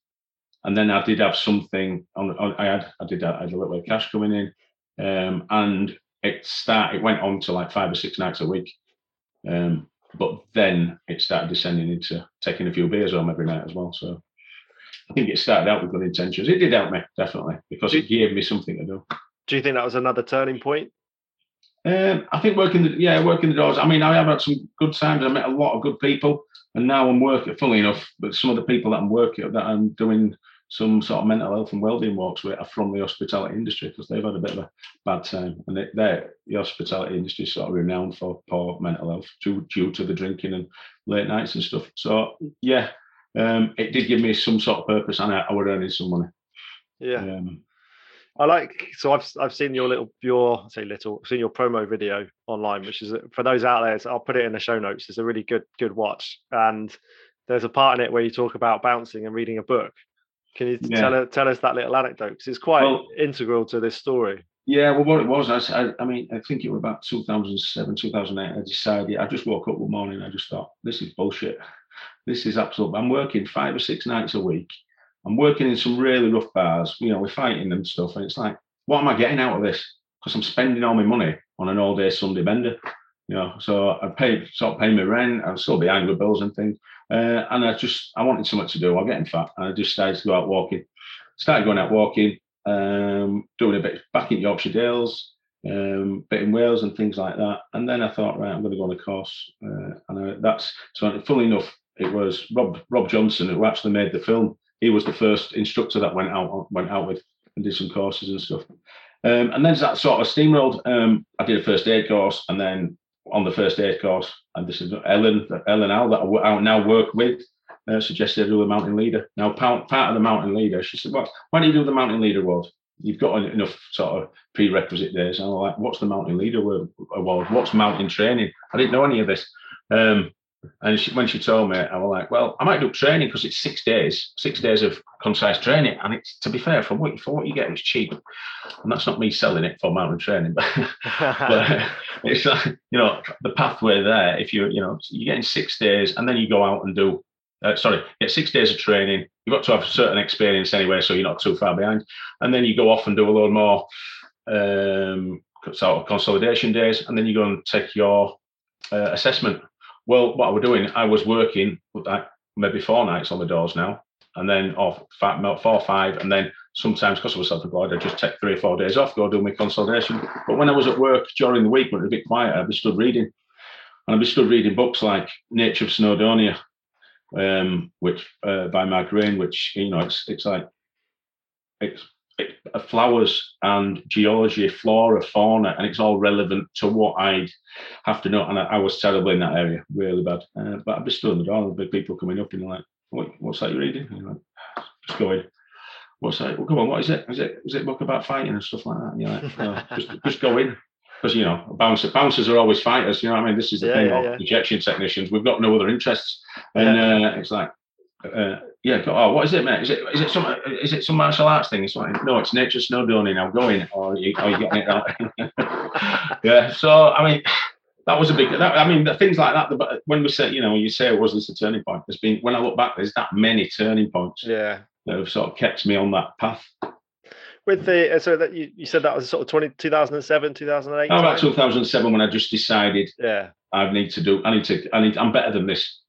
and then I did have something on. on I had I did I had a little bit of cash coming in, um, and it start it went on to like five or six nights a week. Um, but then it started descending into taking a few beers home every night as well. So I think it started out with good intentions. It did help me definitely because it gave me something to do. Do you think that was another turning point? Um, I think working the yeah working the doors. I mean, I have had some good times. I met a lot of good people, and now I'm working. Funnily enough, but some of the people that I'm working that I'm doing some sort of mental health and wellbeing walks with are from the hospitality industry because they've had a bit of a bad time, and they, they're the hospitality industry is sort of renowned for poor mental health due due to the drinking and late nights and stuff. So yeah, um, it did give me some sort of purpose, and I, I was earning some money. Yeah. Um, I like so I've I've seen your little your I say little I've seen your promo video online, which is for those out there. I'll put it in the show notes. It's a really good good watch, and there's a part in it where you talk about bouncing and reading a book. Can you yeah. tell tell us that little anecdote because it's quite well, integral to this story. Yeah, well, what it was, I, I mean, I think it was about 2007, 2008. I decided, I just woke up one morning. I just thought, this is bullshit. This is absolute. I'm working five or six nights a week I'm working in some really rough bars, you know, we're fighting and stuff. And it's like, what am I getting out of this? Because I'm spending all my money on an all day Sunday bender. You know, so I paid sort of paying my rent, I'm still behind with bills and things. Uh, and I just I wanted something to do. I'm getting fat. And I just started to go out walking. Started going out walking, um, doing a bit back in Yorkshire Dales, um, bit in Wales and things like that. And then I thought, right, I'm going to go on a course. Uh, and I, that's so. Funnily enough, it was Rob Rob Johnson who actually made the film he was the first instructor that went out went out with and did some courses and stuff. Um, and then that sort of steamrolled. Um, I did a first aid course, and then on the first aid course, and this is Ellen Ellen Al that I now work with. Uh, suggested I do the mountain leader. Now, part, part of the mountain leader, she said, "Well, why do you do the mountain leader award? You've got enough sort of prerequisite days." And I'm like, "What's the mountain leader award? What's mountain training?" I didn't know any of this. Um, and she, when she told me, I was like, well, I might do training because it's six days, six days of concise training. And it's to be fair, from what, for what you get, it's cheap. And that's not me selling it for mountain training, [laughs] but, but [laughs] it's like, you know, the pathway there, if you, you know, you're getting six days and then you go out and do, uh, sorry, get six days of training. You've got to have a certain experience anyway, so you're not too far behind. And then you go off and do a load more um, sort of consolidation days. And then you go and take your uh, assessment well, what I was doing, I was working like maybe four nights on the doors now, and then off five, four or five, and then sometimes because I was self-employed, I just take three or four days off, go do my consultation. But when I was at work during the week, when it was a bit quiet, I'd be stood reading, and I'd be stood reading books like Nature of Snowdonia, um, which uh, by Mark Rain, which you know, it's it's like it's flowers and geology, flora, fauna, and it's all relevant to what I'd have to know. And I, I was terrible in that area, really bad. Uh, but I'd be stood in the door, there'd be people coming up and like, what, what's that you're reading? And you're like, just going, what's that? Well, come on, what is it? Is it is it a book about fighting and stuff like that? And you're like, no, [laughs] just, just go in. Because you know, bouncer, bouncers are always fighters. You know what I mean? This is the yeah, thing yeah, yeah. injection technicians. We've got no other interests, and uh, it's like, uh, yeah, oh, what is it, mate? Is it is it some is it some martial arts thing? It's like, no, it's nature snowboarding. I'm going, or are you, are you getting it right? [laughs] yeah. So I mean, that was a big. That, I mean, the things like that. The, when we say, you know, when you say it was this a turning point, there's been when I look back, there's that many turning points. Yeah. That have sort of kept me on that path. With the uh, so that you, you said that was sort of 20, 2007, 2008. Oh, about 2007 when I just decided. Yeah. I need to do. I need to. I need. I'm better than this.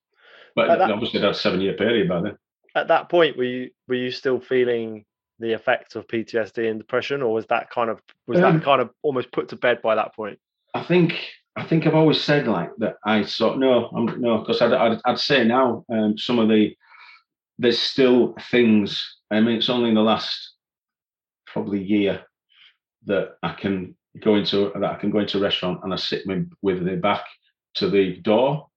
But that, obviously, that's seven year period by then at that point were you were you still feeling the effects of PTSD and depression, or was that kind of was um, that kind of almost put to bed by that point? I think I think I've always said like that. I sort no, I'm no, because I'd, I'd, I'd say now um, some of the there's still things. I mean, it's only in the last probably year that I can go into that I can go into a restaurant and I sit with, with the back to the door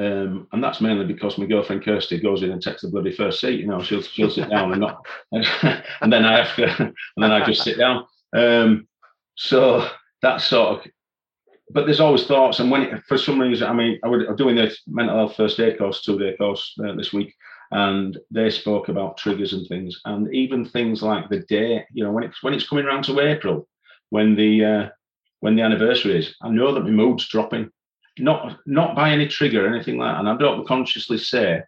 um, and that's mainly because my girlfriend Kirsty goes in and takes the bloody first seat. You know, she'll she'll sit down and not, [laughs] and then I have to, and then I just sit down. Um, so that's sort of, but there's always thoughts. And when for some reason, I mean, I'm doing the mental health first aid course, two day course uh, this week, and they spoke about triggers and things, and even things like the day. You know, when it's when it's coming around to April, when the uh, when the anniversary is, I know that my mood's dropping not not by any trigger or anything like that. And I don't consciously say,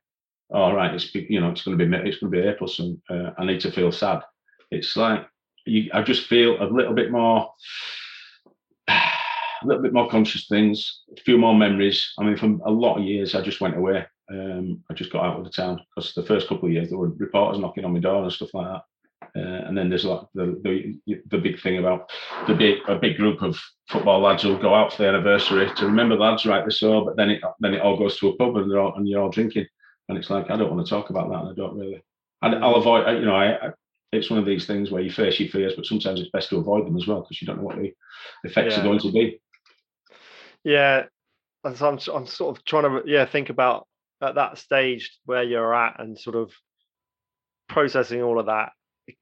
"All oh, right, it's you know it's going to be it's going to be April soon. Uh, I need to feel sad." It's like you, I just feel a little bit more, [sighs] a little bit more conscious things, a few more memories. I mean, for a lot of years, I just went away. Um, I just got out of the town because the first couple of years there were reporters knocking on my door and stuff like that. Uh, and then there's like the, the the big thing about the big a big group of football lads who'll go out for the anniversary to remember lads right this so, but then it then it all goes to a pub and they're all, and you're all drinking, and it's like I don't want to talk about that, and I don't really. I, I'll avoid. You know, I, I it's one of these things where you face your fears, but sometimes it's best to avoid them as well because you don't know what the effects yeah. are going to be. Yeah, and so I'm I'm sort of trying to yeah think about at that stage where you're at and sort of processing all of that,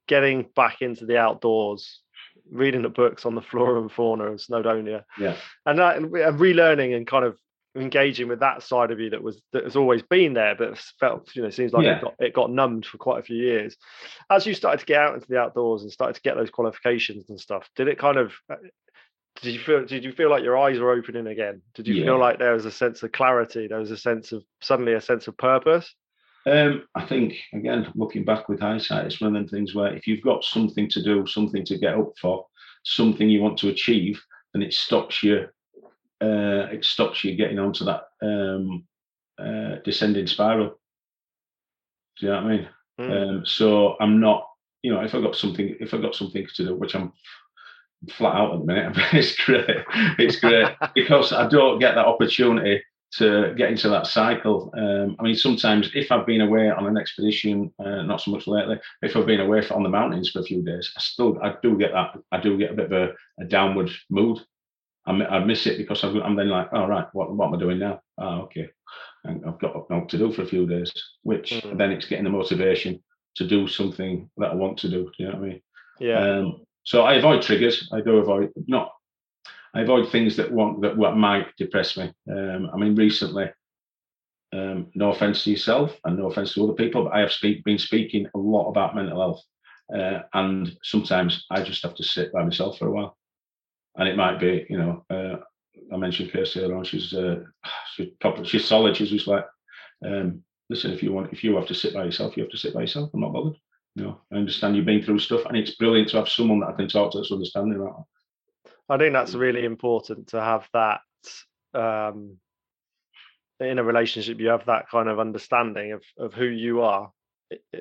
getting back into the outdoors, reading the books on the flora and fauna of Snowdonia, yeah, and that and relearning and kind of engaging with that side of you that was that has always been there, but felt you know seems like yeah. it got it got numbed for quite a few years. As you started to get out into the outdoors and started to get those qualifications and stuff, did it kind of uh, did you feel did you feel like your eyes were opening again? Did you yeah. feel like there was a sense of clarity? There was a sense of suddenly a sense of purpose? Um, I think again, looking back with hindsight, it's one of them things where if you've got something to do, something to get up for, something you want to achieve, then it stops you. Uh, it stops you getting onto that um, uh, descending spiral. Do you know what I mean? Mm. Um, so I'm not, you know, if I got something, if I got something to do, which I'm flat out at the minute, [laughs] it's great. It's great [laughs] because I don't get that opportunity to get into that cycle. Um, I mean, sometimes if I've been away on an expedition, uh, not so much lately, if I've been away for, on the mountains for a few days, I still I do get that. I do get a bit of a, a downward mood. I, I miss it because I'm, I'm then like, oh right, what, what am I doing now? Oh okay, and I've got nothing to do for a few days. Which mm. then it's getting the motivation to do something that I want to do. You know what I mean? Yeah. Um, so I avoid triggers. I do avoid not. I avoid things that want that what might depress me. Um, I mean, recently, um, no offense to yourself and no offense to other people, but I have speak, been speaking a lot about mental health, uh, and sometimes I just have to sit by myself for a while, and it might be, you know, uh, I mentioned Kirsty earlier on. She's uh, she's probably she's solid. She's just like, um, listen, if you want, if you have to sit by yourself, you have to sit by yourself. I'm not bothered. You know, I understand you've been through stuff, and it's brilliant to have someone that I can talk to that's understanding about. I think that's really important to have that um, in a relationship. You have that kind of understanding of of who you are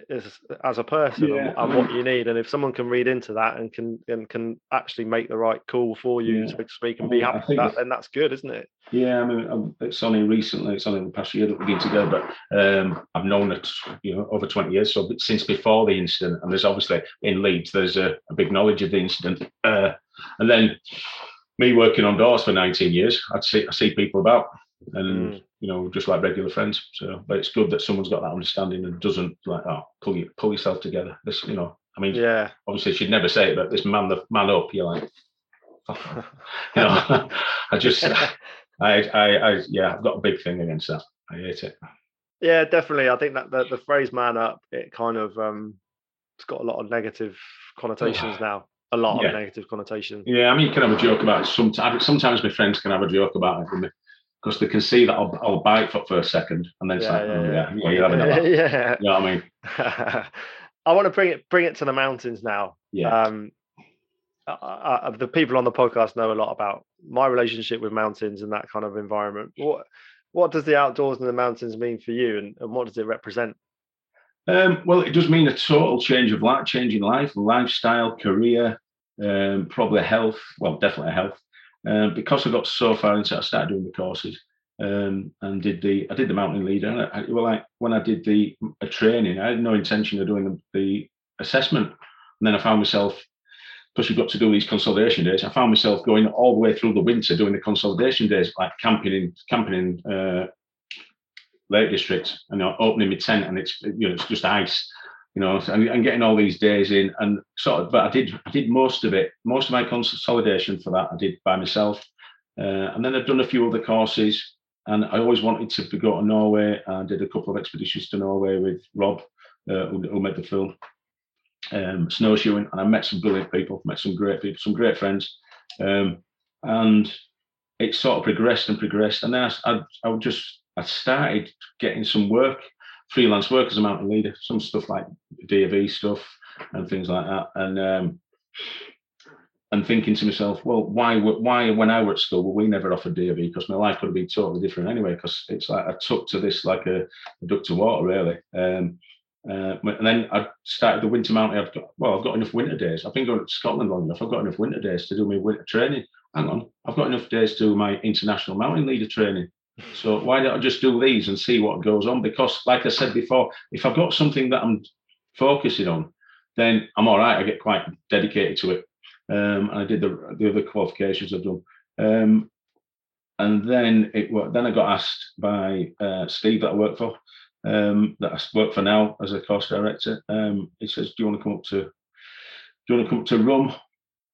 as, as a person yeah. and, and, what you need. And if someone can read into that and can and can actually make the right call for you, yeah. so to speak, and be happy with that, then that's good, isn't it? Yeah, I mean, um, it's only recently, it's only the past year that we've been together, but um, I've known it, you know, over 20 years. So since before the incident, and there's obviously in Leeds, there's a, a big knowledge of the incident. Uh, and then me working on doors for 19 years, I'd see, I see people about and mm. you know just like regular friends. So but it's good that someone's got that understanding and doesn't like oh pull you pull yourself together. This you know i mean yeah. obviously she'd never say it but this man the man up you're like [laughs] you know [laughs] i just [laughs] I, I i yeah i've got a big thing against that. I hate it. Yeah definitely. I think that the, the phrase man up it kind of um it's got a lot of negative connotations now a lot yeah. of negative connotations. Yeah, I mean, you can have a joke about it. Sometimes, sometimes my friends can have a joke about it because they can see that I'll, I'll bite for, for a second and then it's yeah, like, yeah, oh, yeah, yeah, you're having that. [laughs] yeah. You know what I mean? [laughs] I want to bring it bring it to the mountains now. Yeah. Um, I, I, the people on the podcast know a lot about my relationship with mountains and that kind of environment. What what does the outdoors and the mountains mean for you, and, and what does it represent? Um, well, it does mean a total change of life, changing life, lifestyle, career, um, probably health. Well, definitely health. Um, because I got so far into it, I started doing the courses um, and did the I did the mountain leader. And I, well, like when I did the training, I had no intention of doing the, the assessment, and then I found myself because you've got to do these consolidation days. I found myself going all the way through the winter doing the consolidation days, like camping in camping in uh, Lake District, and you know, opening my tent, and it's you know it's just ice you know, and, and, getting all these days in and sort of, but I did, I did most of it, most of my consolidation for that I did by myself. Uh, and then I've done a few other courses and I always wanted to go to Norway and did a couple of expeditions to Norway with Rob, uh, who, who, made the film, um, snowshoeing. And I met some brilliant people, met some great people, some great friends. Um, and it sort of progressed and progressed. And then I, I, I just, I started getting some work freelance work as a mountain leader, some stuff like DofE stuff and things like that. And um, and thinking to myself, well, why why when I were at school, well, we never offered DofE because my life could have been totally different anyway. Because it's like I took to this like a, a duck to water, really. Um, Uh, and then I started the winter mountain. I've got well, I've got enough winter days. I've been going to Scotland long enough. I've got enough winter days to do my winter training. Hang on, I've got enough days to do my international mountain leader training. So why don't I just do these and see what goes on? Because, like I said before, if I've got something that I'm focusing on, then I'm all right. I get quite dedicated to it. Um, and I did the the other qualifications I've done. Um, and then it then I got asked by uh, Steve that I work for, um, that I work for now as a course director. Um, he says, "Do you want to come up to? Do you want to come up to Rum,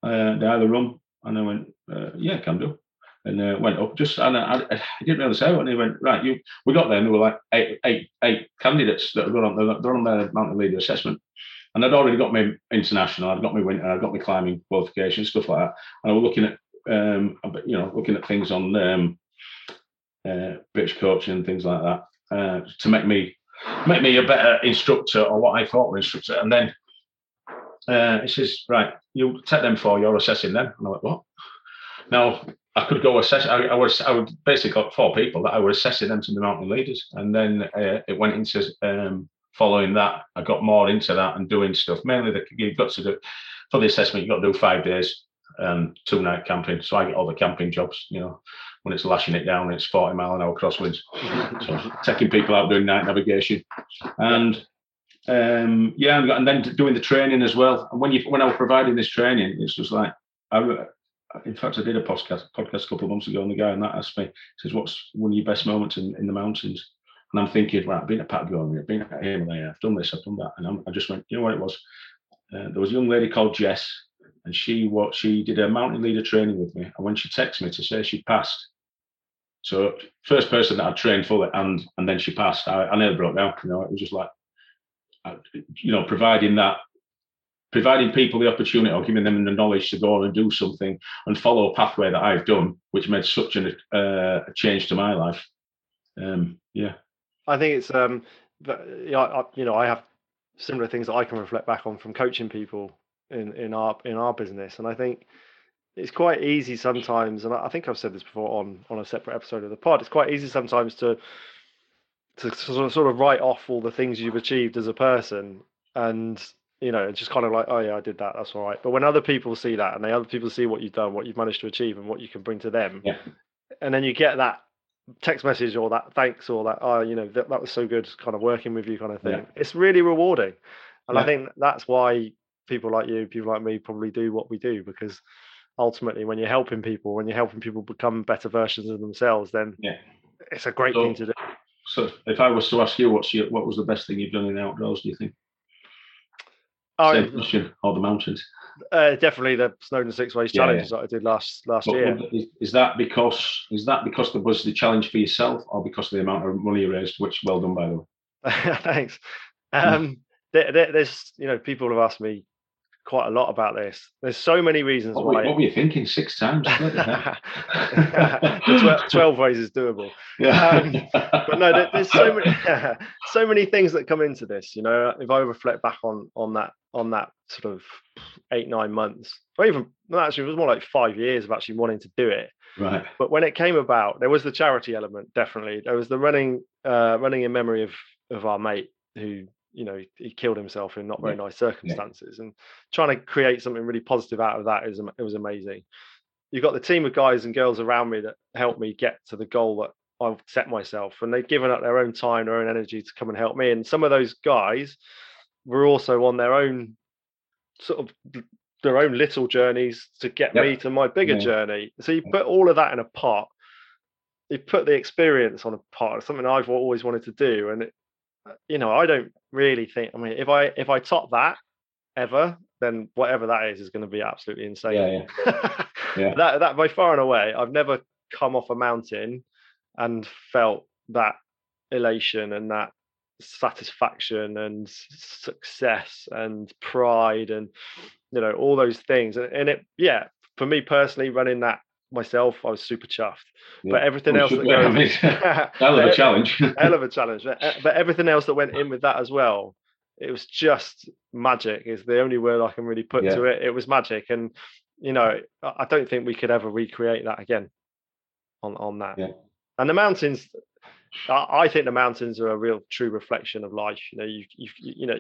uh, the Isle of Rum?" And I went, uh, "Yeah, can do." And uh, went up just, and I, I, didn't really say what. And he went, "Right, you." We got there, and there were like eight, eight, eight candidates that were on, they're on their mountain leader assessment. And I'd already got my international, I'd got my winter, I'd got my climbing qualification, stuff like that. And I was looking at um, you know, looking at things on um, uh, British coaching and things like that uh, to make me make me a better instructor or what I thought were instructor. And then uh, it says, right, you take them for you're assessing them. And I went, what? Now I could go assess. I, I was I would basically got four people that I was assessing them to the mountain leaders, and then uh, it went into um, following that. I got more into that and doing stuff. Mainly that you've got to do for the assessment. You've got to do five days um, two night camping. So I get all the camping jobs, you know, when it's lashing it down, it's 40 mile an hour crosswinds. so taking people out doing night navigation. And um, yeah, and then doing the training as well. And when you when I was providing this training, it's just like I, in fact, I did a podcast podcast a couple of months ago, and the guy on that asked me, says, "What's one of your best moments in, in the mountains?" And I'm thinking, right, I've been at Patagonia, I've been at Himalaya, I've done this, I've done that, and I'm, i just went, you know what it was? Uh, there was a young lady called Jess and she what she did a mountain leader training with me. And when she texted me to say she passed, so first person that I trained fully, and and then she passed, I, I nearly broke down. You know, it was just like, you know, providing that, providing people the opportunity or giving them the knowledge to go and do something and follow a pathway that I've done, which made such an, uh, a change to my life. Um, yeah, I think it's um, you know, I have similar things that I can reflect back on from coaching people in in our in our business, and I think it's quite easy sometimes, and I think I've said this before on on a separate episode of the pod. It's quite easy sometimes to to sort of write off all the things you've achieved as a person, and you know, it's just kind of like, oh yeah, I did that. That's all right. But when other people see that, and the other people see what you've done, what you've managed to achieve, and what you can bring to them, yeah. and then you get that text message or that thanks or that oh you know that, that was so good kind of working with you kind of thing yeah. it's really rewarding and yeah. i think that's why people like you, people like me, probably do what we do because ultimately, when you're helping people, when you're helping people become better versions of themselves, then yeah, it's a great so, thing to do. So, if I was to ask you, what's your, what was the best thing you've done in the outdoors? Do you think? Oh, Same question. Or the mountains? Uh, definitely the Snowdon Six Ways yeah, challenges yeah. that I did last last but, year. Is, is, that because is that because there was the challenge for yourself, or because of the amount of money you raised? Which well done, by the way. [laughs] Thanks. Um, there, there, there's you know people have asked me quite a lot about this. There's so many reasons what why. Were, what were you thinking? Six times? [laughs] 12, 12 ways is doable. Yeah. Um, but no, there's so many, so many things that come into this. You know, if I reflect back on on that on that sort of eight nine months, or even well, actually, it was more like five years of actually wanting to do it. Right. But when it came about, there was the charity element. Definitely, there was the running uh, running in memory of of our mate who you know he killed himself in not very yeah. nice circumstances yeah. and trying to create something really positive out of that is it was amazing you've got the team of guys and girls around me that helped me get to the goal that I've set myself and they've given up their own time their own energy to come and help me and some of those guys were also on their own sort of their own little journeys to get yep. me to my bigger yeah. journey so you put all of that in a pot you put the experience on a pot something I've always wanted to do and it, Uh, you know, I don't really think. I mean, if I if I top that ever, then whatever that is is going to be absolutely insane. Yeah, yeah. [laughs] yeah. that that by far and away, I've never come off a mountain and felt that elation and that satisfaction and success and pride and you know all those things and, and it yeah for me personally running that myself, I was super chuffed. Yeah. But everything else that goes, [laughs] [laughs] [laughs] hell of a challenge, hell of a challenge. But everything else that went in with that as well, it was just magic. Is the only word I can really put yeah. to it. It was magic, and you know, I don't think we could ever recreate that again. On on that. Yeah. And the mountains, I think the mountains are a real true reflection of life. You know, you you you know,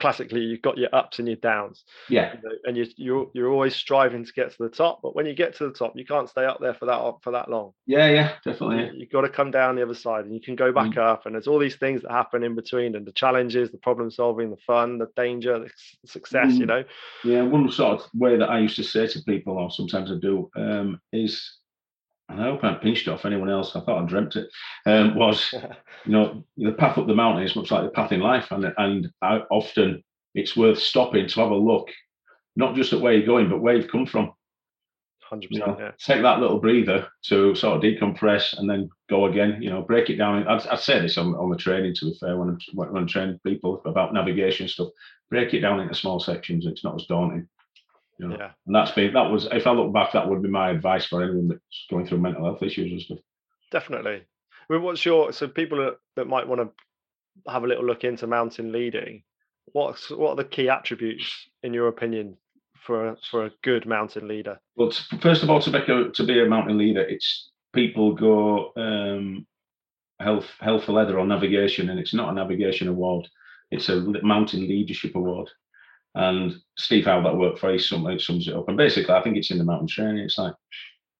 classically you've got your ups and your downs. Yeah. You know, and you you're you're always striving to get to the top, but when you get to the top, you can't stay up there for that for that long. Yeah, yeah, definitely. You, have got to come down the other side, and you can go back mm. up. And there's all these things that happen in between, and the challenges, the problem solving, the fun, the danger, the success. Mm. You know. Yeah, one sort of way that I used to say to people, or sometimes I do, um, is and I hope I pinched off anyone else. I thought I dreamt it. Um, was you know the path up the mountain is much like the path in life, and and I, often it's worth stopping to have a look, not just at where you're going, but where you've come from. Hundred you know, yeah. Take that little breather to sort of decompress and then go again. You know, break it down. I, I say this on, on the training. To be fair, when I'm when I'm training people about navigation stuff, break it down into small sections. It's not as daunting. You know? Yeah. And that's been that was if I look back, that would be my advice for anyone that's going through mental health issues and stuff. Definitely. I mean, what's your so people that, that might want to have a little look into mountain leading? What's what are the key attributes in your opinion for a, for a good mountain leader? Well, first of all, to make a, to be a mountain leader, it's people go um, health health for leather or navigation, and it's not a navigation award. It's a mountain leadership award. And Steve Howe that worked for he sums, sums it up. And basically, I think it's in the mountain training. It's like,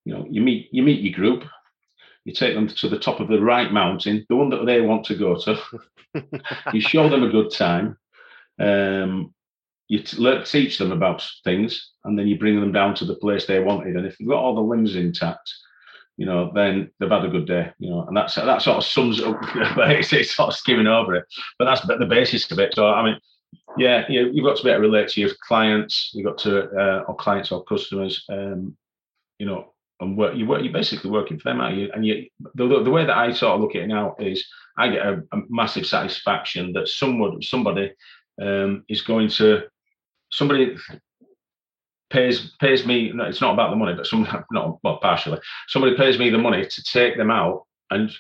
you know, you meet you meet your group, you take them to the top of the right mountain, the one that they want to go to. [laughs] you show them a good time. Um, you t- teach them about things, and then you bring them down to the place they wanted. And if you've got all the limbs intact, you know, then they've had a good day. You know, and that's that sort of sums it up. [laughs] it's, it's sort of skimming over it, but that's the basis of it. So I mean, yeah, you, you've got to be able to relate to your clients. You've got to, uh, or clients or customers, um, you know, and work. You work. You're basically working for them, are you? And you, the, the way that I sort of look at it now is, I get a, a massive satisfaction that someone, somebody, um, is going to, somebody pays pays me. No, it's not about the money, but some [laughs] not well partially. Somebody pays me the money to take them out and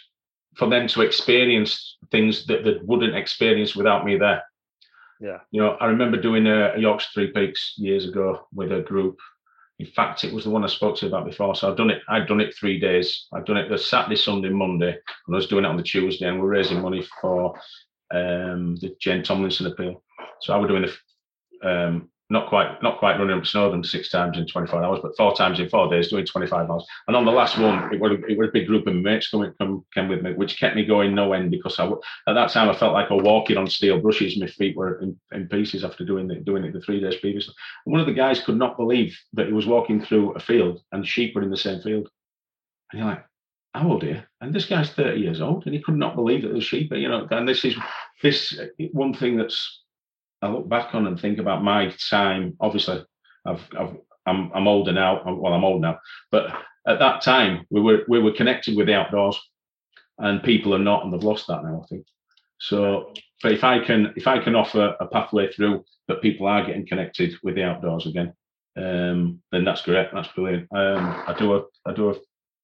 for them to experience things that they wouldn't experience without me there. Yeah. You know, I remember doing a, Yorkshire Three Peaks years ago with a group. In fact, it was the one I spoke to you about before. So I've done it. I've done it three days. I've done it the Saturday, Sunday, Monday, and I was doing it on the Tuesday, and we're raising money for um, the Jane Tomlinson appeal. So I was doing the um, not quite not quite running up Snowdon six times in 24 hours, but four times in four days, doing 25 miles. And on the last one, it was, it was a big group of mates coming come came with me, which kept me going no end because I at that time I felt like I was walking on steel brushes. My feet were in, in pieces after doing it doing it the three days previously. And one of the guys could not believe that he was walking through a field and sheep were in the same field. And you're like, how old are you? And this guy's 30 years old, and he could not believe that there's sheep. You know, and this is this one thing that's I look back on and think about my time. Obviously, I've, I've I'm I'm older now. Well, I'm old now, but at that time we were we were connected with the outdoors, and people are not, and they've lost that now. I think. So, but if I can if I can offer a pathway through that people are getting connected with the outdoors again, um, then that's great. That's brilliant. Um, I do a I do a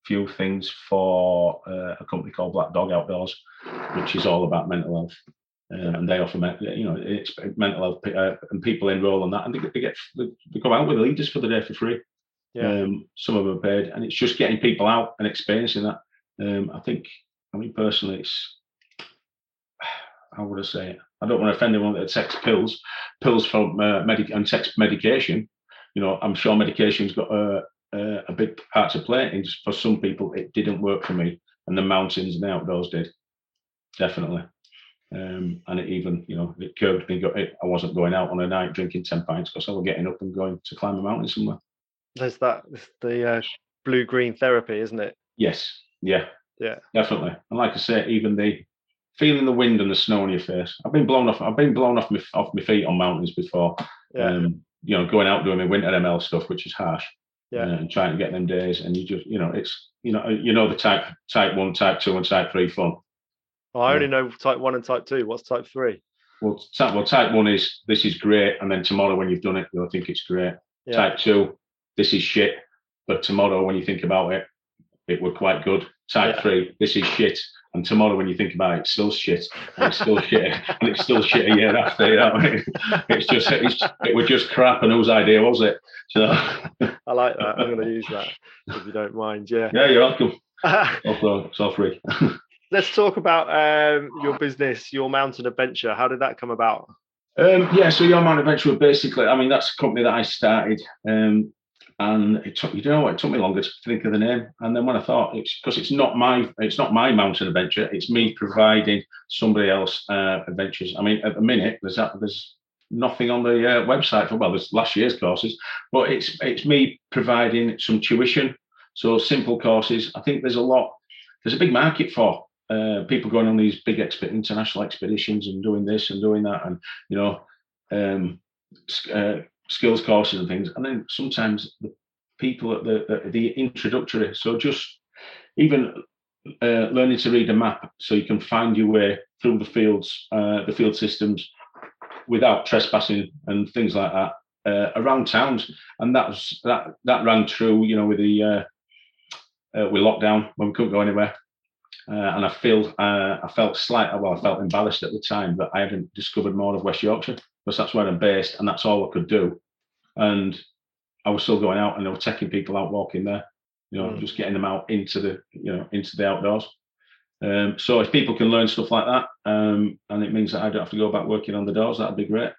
few things for uh, a company called Black Dog Outdoors, which is all about mental health. Um, and they offer, you know, it's mental health, uh, and people enroll on that, and they, they get they go out with the leaders for the day for free. Yeah. Um, some of them are paid, and it's just getting people out and experiencing that. Um, I think, I mean, personally, it's how would I say it? I don't want to offend anyone that takes pills, pills from uh, medic and takes medication. You know, I'm sure medication's got a, a, a big part to play. And for some people, it didn't work for me, and the mountains and the outdoors did. Definitely. Um, and it even, you know, it curbed me. I wasn't going out on a night drinking 10 pints because I was getting up and going to climb a mountain somewhere. There's that, the uh, blue green therapy, isn't it? Yes. Yeah. Yeah. Definitely. And like I say, even the feeling the wind and the snow on your face. I've been blown off. I've been blown off my, off my feet on mountains before. Yeah. Um, you know, going out doing my winter ML stuff, which is harsh. Yeah. Uh, and trying to get them days, and you just, you know, it's, you know, you know the type, type one, type two, and type three fun. Oh, I only know type one and type two. What's type three? Well, type well, type one is this is great, and then tomorrow when you've done it, you'll think it's great. Yeah. Type two, this is shit, but tomorrow when you think about it, it were quite good. Type yeah. three, this is shit, and tomorrow when you think about it, it's still shit, and it's still shit, [laughs] and it's still shit a year after. You know It's just it's, it was just crap, and whose idea was it? So [laughs] I like that. I'm going to use that if you don't mind. Yeah. Yeah, you're welcome. it's all free. Let's talk about um, your business, your mountain adventure. How did that come about? Um, yeah, so your mountain adventure basically, I mean, that's a company that I started. Um, and it took you know what it took me longer to think of the name and then when i thought it's because it's not my it's not my mountain adventure it's me providing somebody else uh, adventures i mean at the minute there's that there's nothing on the uh, website for well there's last year's courses but it's it's me providing some tuition so simple courses i think there's a lot there's a big market for uh, people going on these big exp- international expeditions and doing this and doing that and you know um, uh, skills courses and things, and then sometimes the people at the the, the introductory. So just even uh, learning to read a map, so you can find your way through the fields, uh, the field systems, without trespassing and things like that uh, around towns, and that was that that ran true. You know, with the uh, uh, with lockdown when we couldn't go anywhere. Uh, and I feel uh, I felt slight well I felt embarrassed at the time that I hadn't discovered more of West Yorkshire because that's where I'm based and that's all I could do. And I was still going out and I was taking people out walking there, you know, mm. just getting them out into the, you know, into the outdoors. Um, so if people can learn stuff like that, um, and it means that I don't have to go back working on the doors, that'd be great.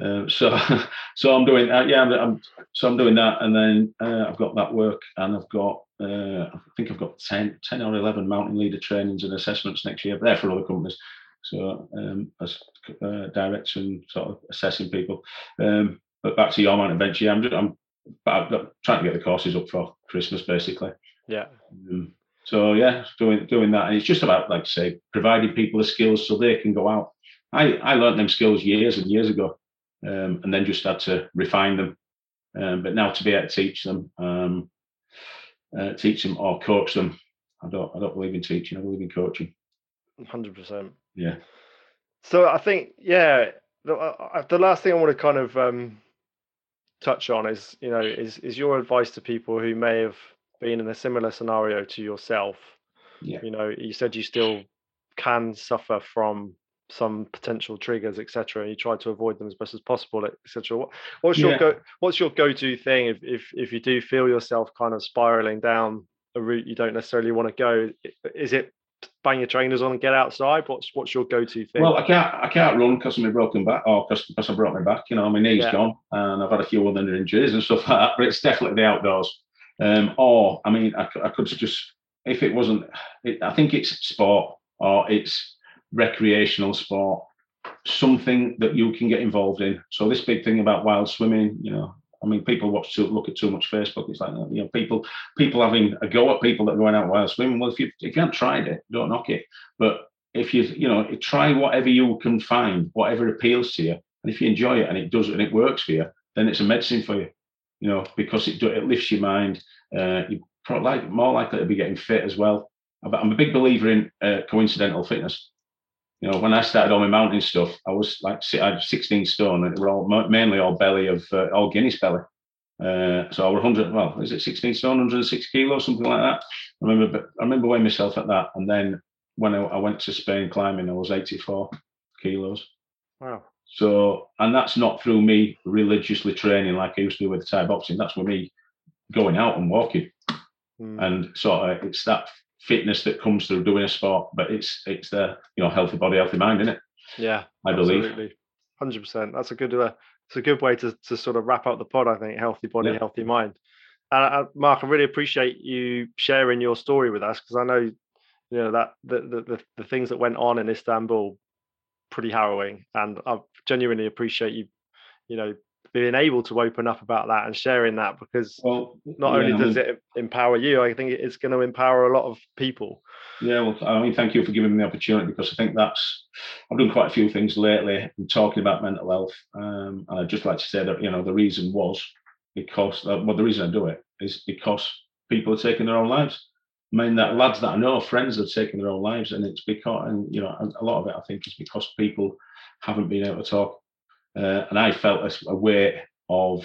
Um, so, [laughs] so I'm doing that. Yeah, I'm, I'm, so I'm doing that, and then uh, I've got that work, and I've got, uh, I think I've got 10, 10 or eleven mountain leader trainings and assessments next year. But they're for other companies. So um, as uh, director and sort of assessing people. Um, but back to your mountain adventure, yeah, I'm, just, I'm, I'm trying to get the courses up for Christmas, basically. Yeah. Um, so yeah, doing doing that, and it's just about like I say, providing people the skills so they can go out. I I learned them skills years and years ago, um, and then just had to refine them. Um, but now to be able to teach them, um, uh, teach them or coach them, I don't I don't believe in teaching. I believe in coaching. Hundred percent. Yeah. So I think, yeah, the, uh, the last thing I want to kind of um, touch on is, you know, is is your advice to people who may have been in a similar scenario to yourself. Yeah. You know, you said you still can suffer from some potential triggers, etc. You try to avoid them as best as possible, etc. What, what's your yeah. go? What's your go-to thing if, if if you do feel yourself kind of spiraling down a route you don't necessarily want to go? Is it bang your trainers on and get outside? What's what's your go-to thing? Well, I can't I can't run because of my broken back or because, because I broke my back. You know, my knee's yeah. gone and I've had a few other injuries and stuff [laughs] like that. But it's definitely the outdoors. Um, or I mean, I, I could just if it wasn't. It, I think it's sport or it's recreational sport, something that you can get involved in. So this big thing about wild swimming, you know, I mean, people watch too, look at too much Facebook. It's like you know, people people having a go at people that are going out wild swimming. Well, if you if you haven't tried it, don't knock it. But if you you know try whatever you can find, whatever appeals to you, and if you enjoy it and it does and it works for you, then it's a medicine for you. You know, because it it lifts your mind. Uh, you're probably more likely to be getting fit as well. I'm a big believer in uh, coincidental fitness you know, when I started all my mountain stuff, I was like I had 16 stone, and it were all mainly all belly of uh, all Guinness belly. Uh, so I was 100. Well, is it 16 stone, 106 kilos, something like that? I remember. I remember weighing myself at that, and then when I, I went to Spain climbing, I was 84 kilos. Wow. So, and that's not through me religiously training like I used to do with Thai boxing. That's with me going out and walking. Mm. And sort of, it's that fitness that comes through doing a sport, but it's it's the you know healthy body, healthy mind, isn't it? Yeah, I absolutely. believe. Hundred percent. That's a good. Uh, it's a good way to to sort of wrap up the pod. I think healthy body, yeah. healthy mind. And uh, Mark, I really appreciate you sharing your story with us because I know you know that the, the the the things that went on in Istanbul pretty harrowing, and I genuinely appreciate you you know being able to open up about that and sharing that because well, not yeah, only does I mean, it empower you, I think it's going to empower a lot of people. Yeah, well, I mean, thank you for giving me the opportunity because I think that's I've done quite a few things lately and talking about mental health, um, and I'd just like to say that you know the reason was because uh, well the reason I do it is because people are taking their own lives. I mean, that lads that I know, friends are taking their own lives, and it's because, and you know, a lot of it I think is because people haven't been able to talk uh, and I felt a, a weight of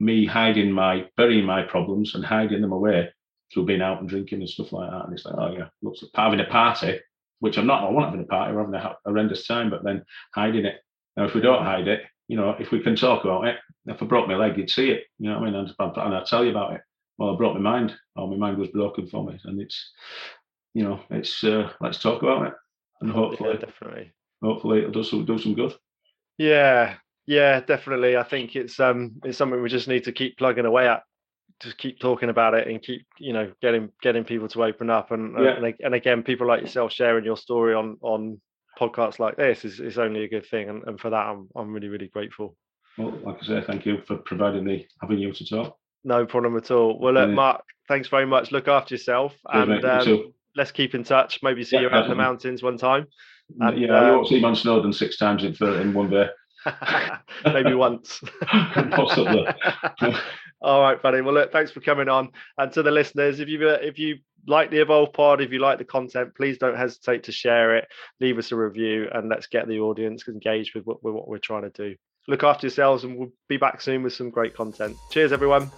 me hiding my, burying my problems and hiding them away through being out and drinking and stuff like that. And it's like, oh yeah, looks like having a party, which I'm not, I want having a party, we're having a horrendous time, but then hiding it. Now, if we don't hide it, you know, if we can talk about it, if I broke my leg, you'd see it. You know what I mean? And, and I'd tell you about it. well, I broke my mind. Oh, my mind was broken for me, and it's you know, it's uh, let's talk about it, and hopefully, yeah, definitely, hopefully it'll do some do some good. Yeah, yeah, definitely. I think it's um it's something we just need to keep plugging away at. Just keep talking about it and keep you know getting getting people to open up and yeah. and, and again people like yourself sharing your story on on podcasts like this is, is only a good thing and, and for that I'm I'm really really grateful. Well, like I say, thank you for providing the avenue to talk. No problem at all. Well, look, Mark, thanks very much. Look after yourself, and um, let's keep in touch. Maybe see yeah, you out in the mountains one time. And, yeah, uh, you won't see man Snowdon six times in in one day. [laughs] Maybe once. [laughs] Possibly. [laughs] All right, buddy. Well, look, thanks for coming on. And to the listeners, if you if you like the Evolve Pod, if you like the content, please don't hesitate to share it. Leave us a review, and let's get the audience engaged with what, with what we're trying to do. Look after yourselves, and we'll be back soon with some great content. Cheers, everyone.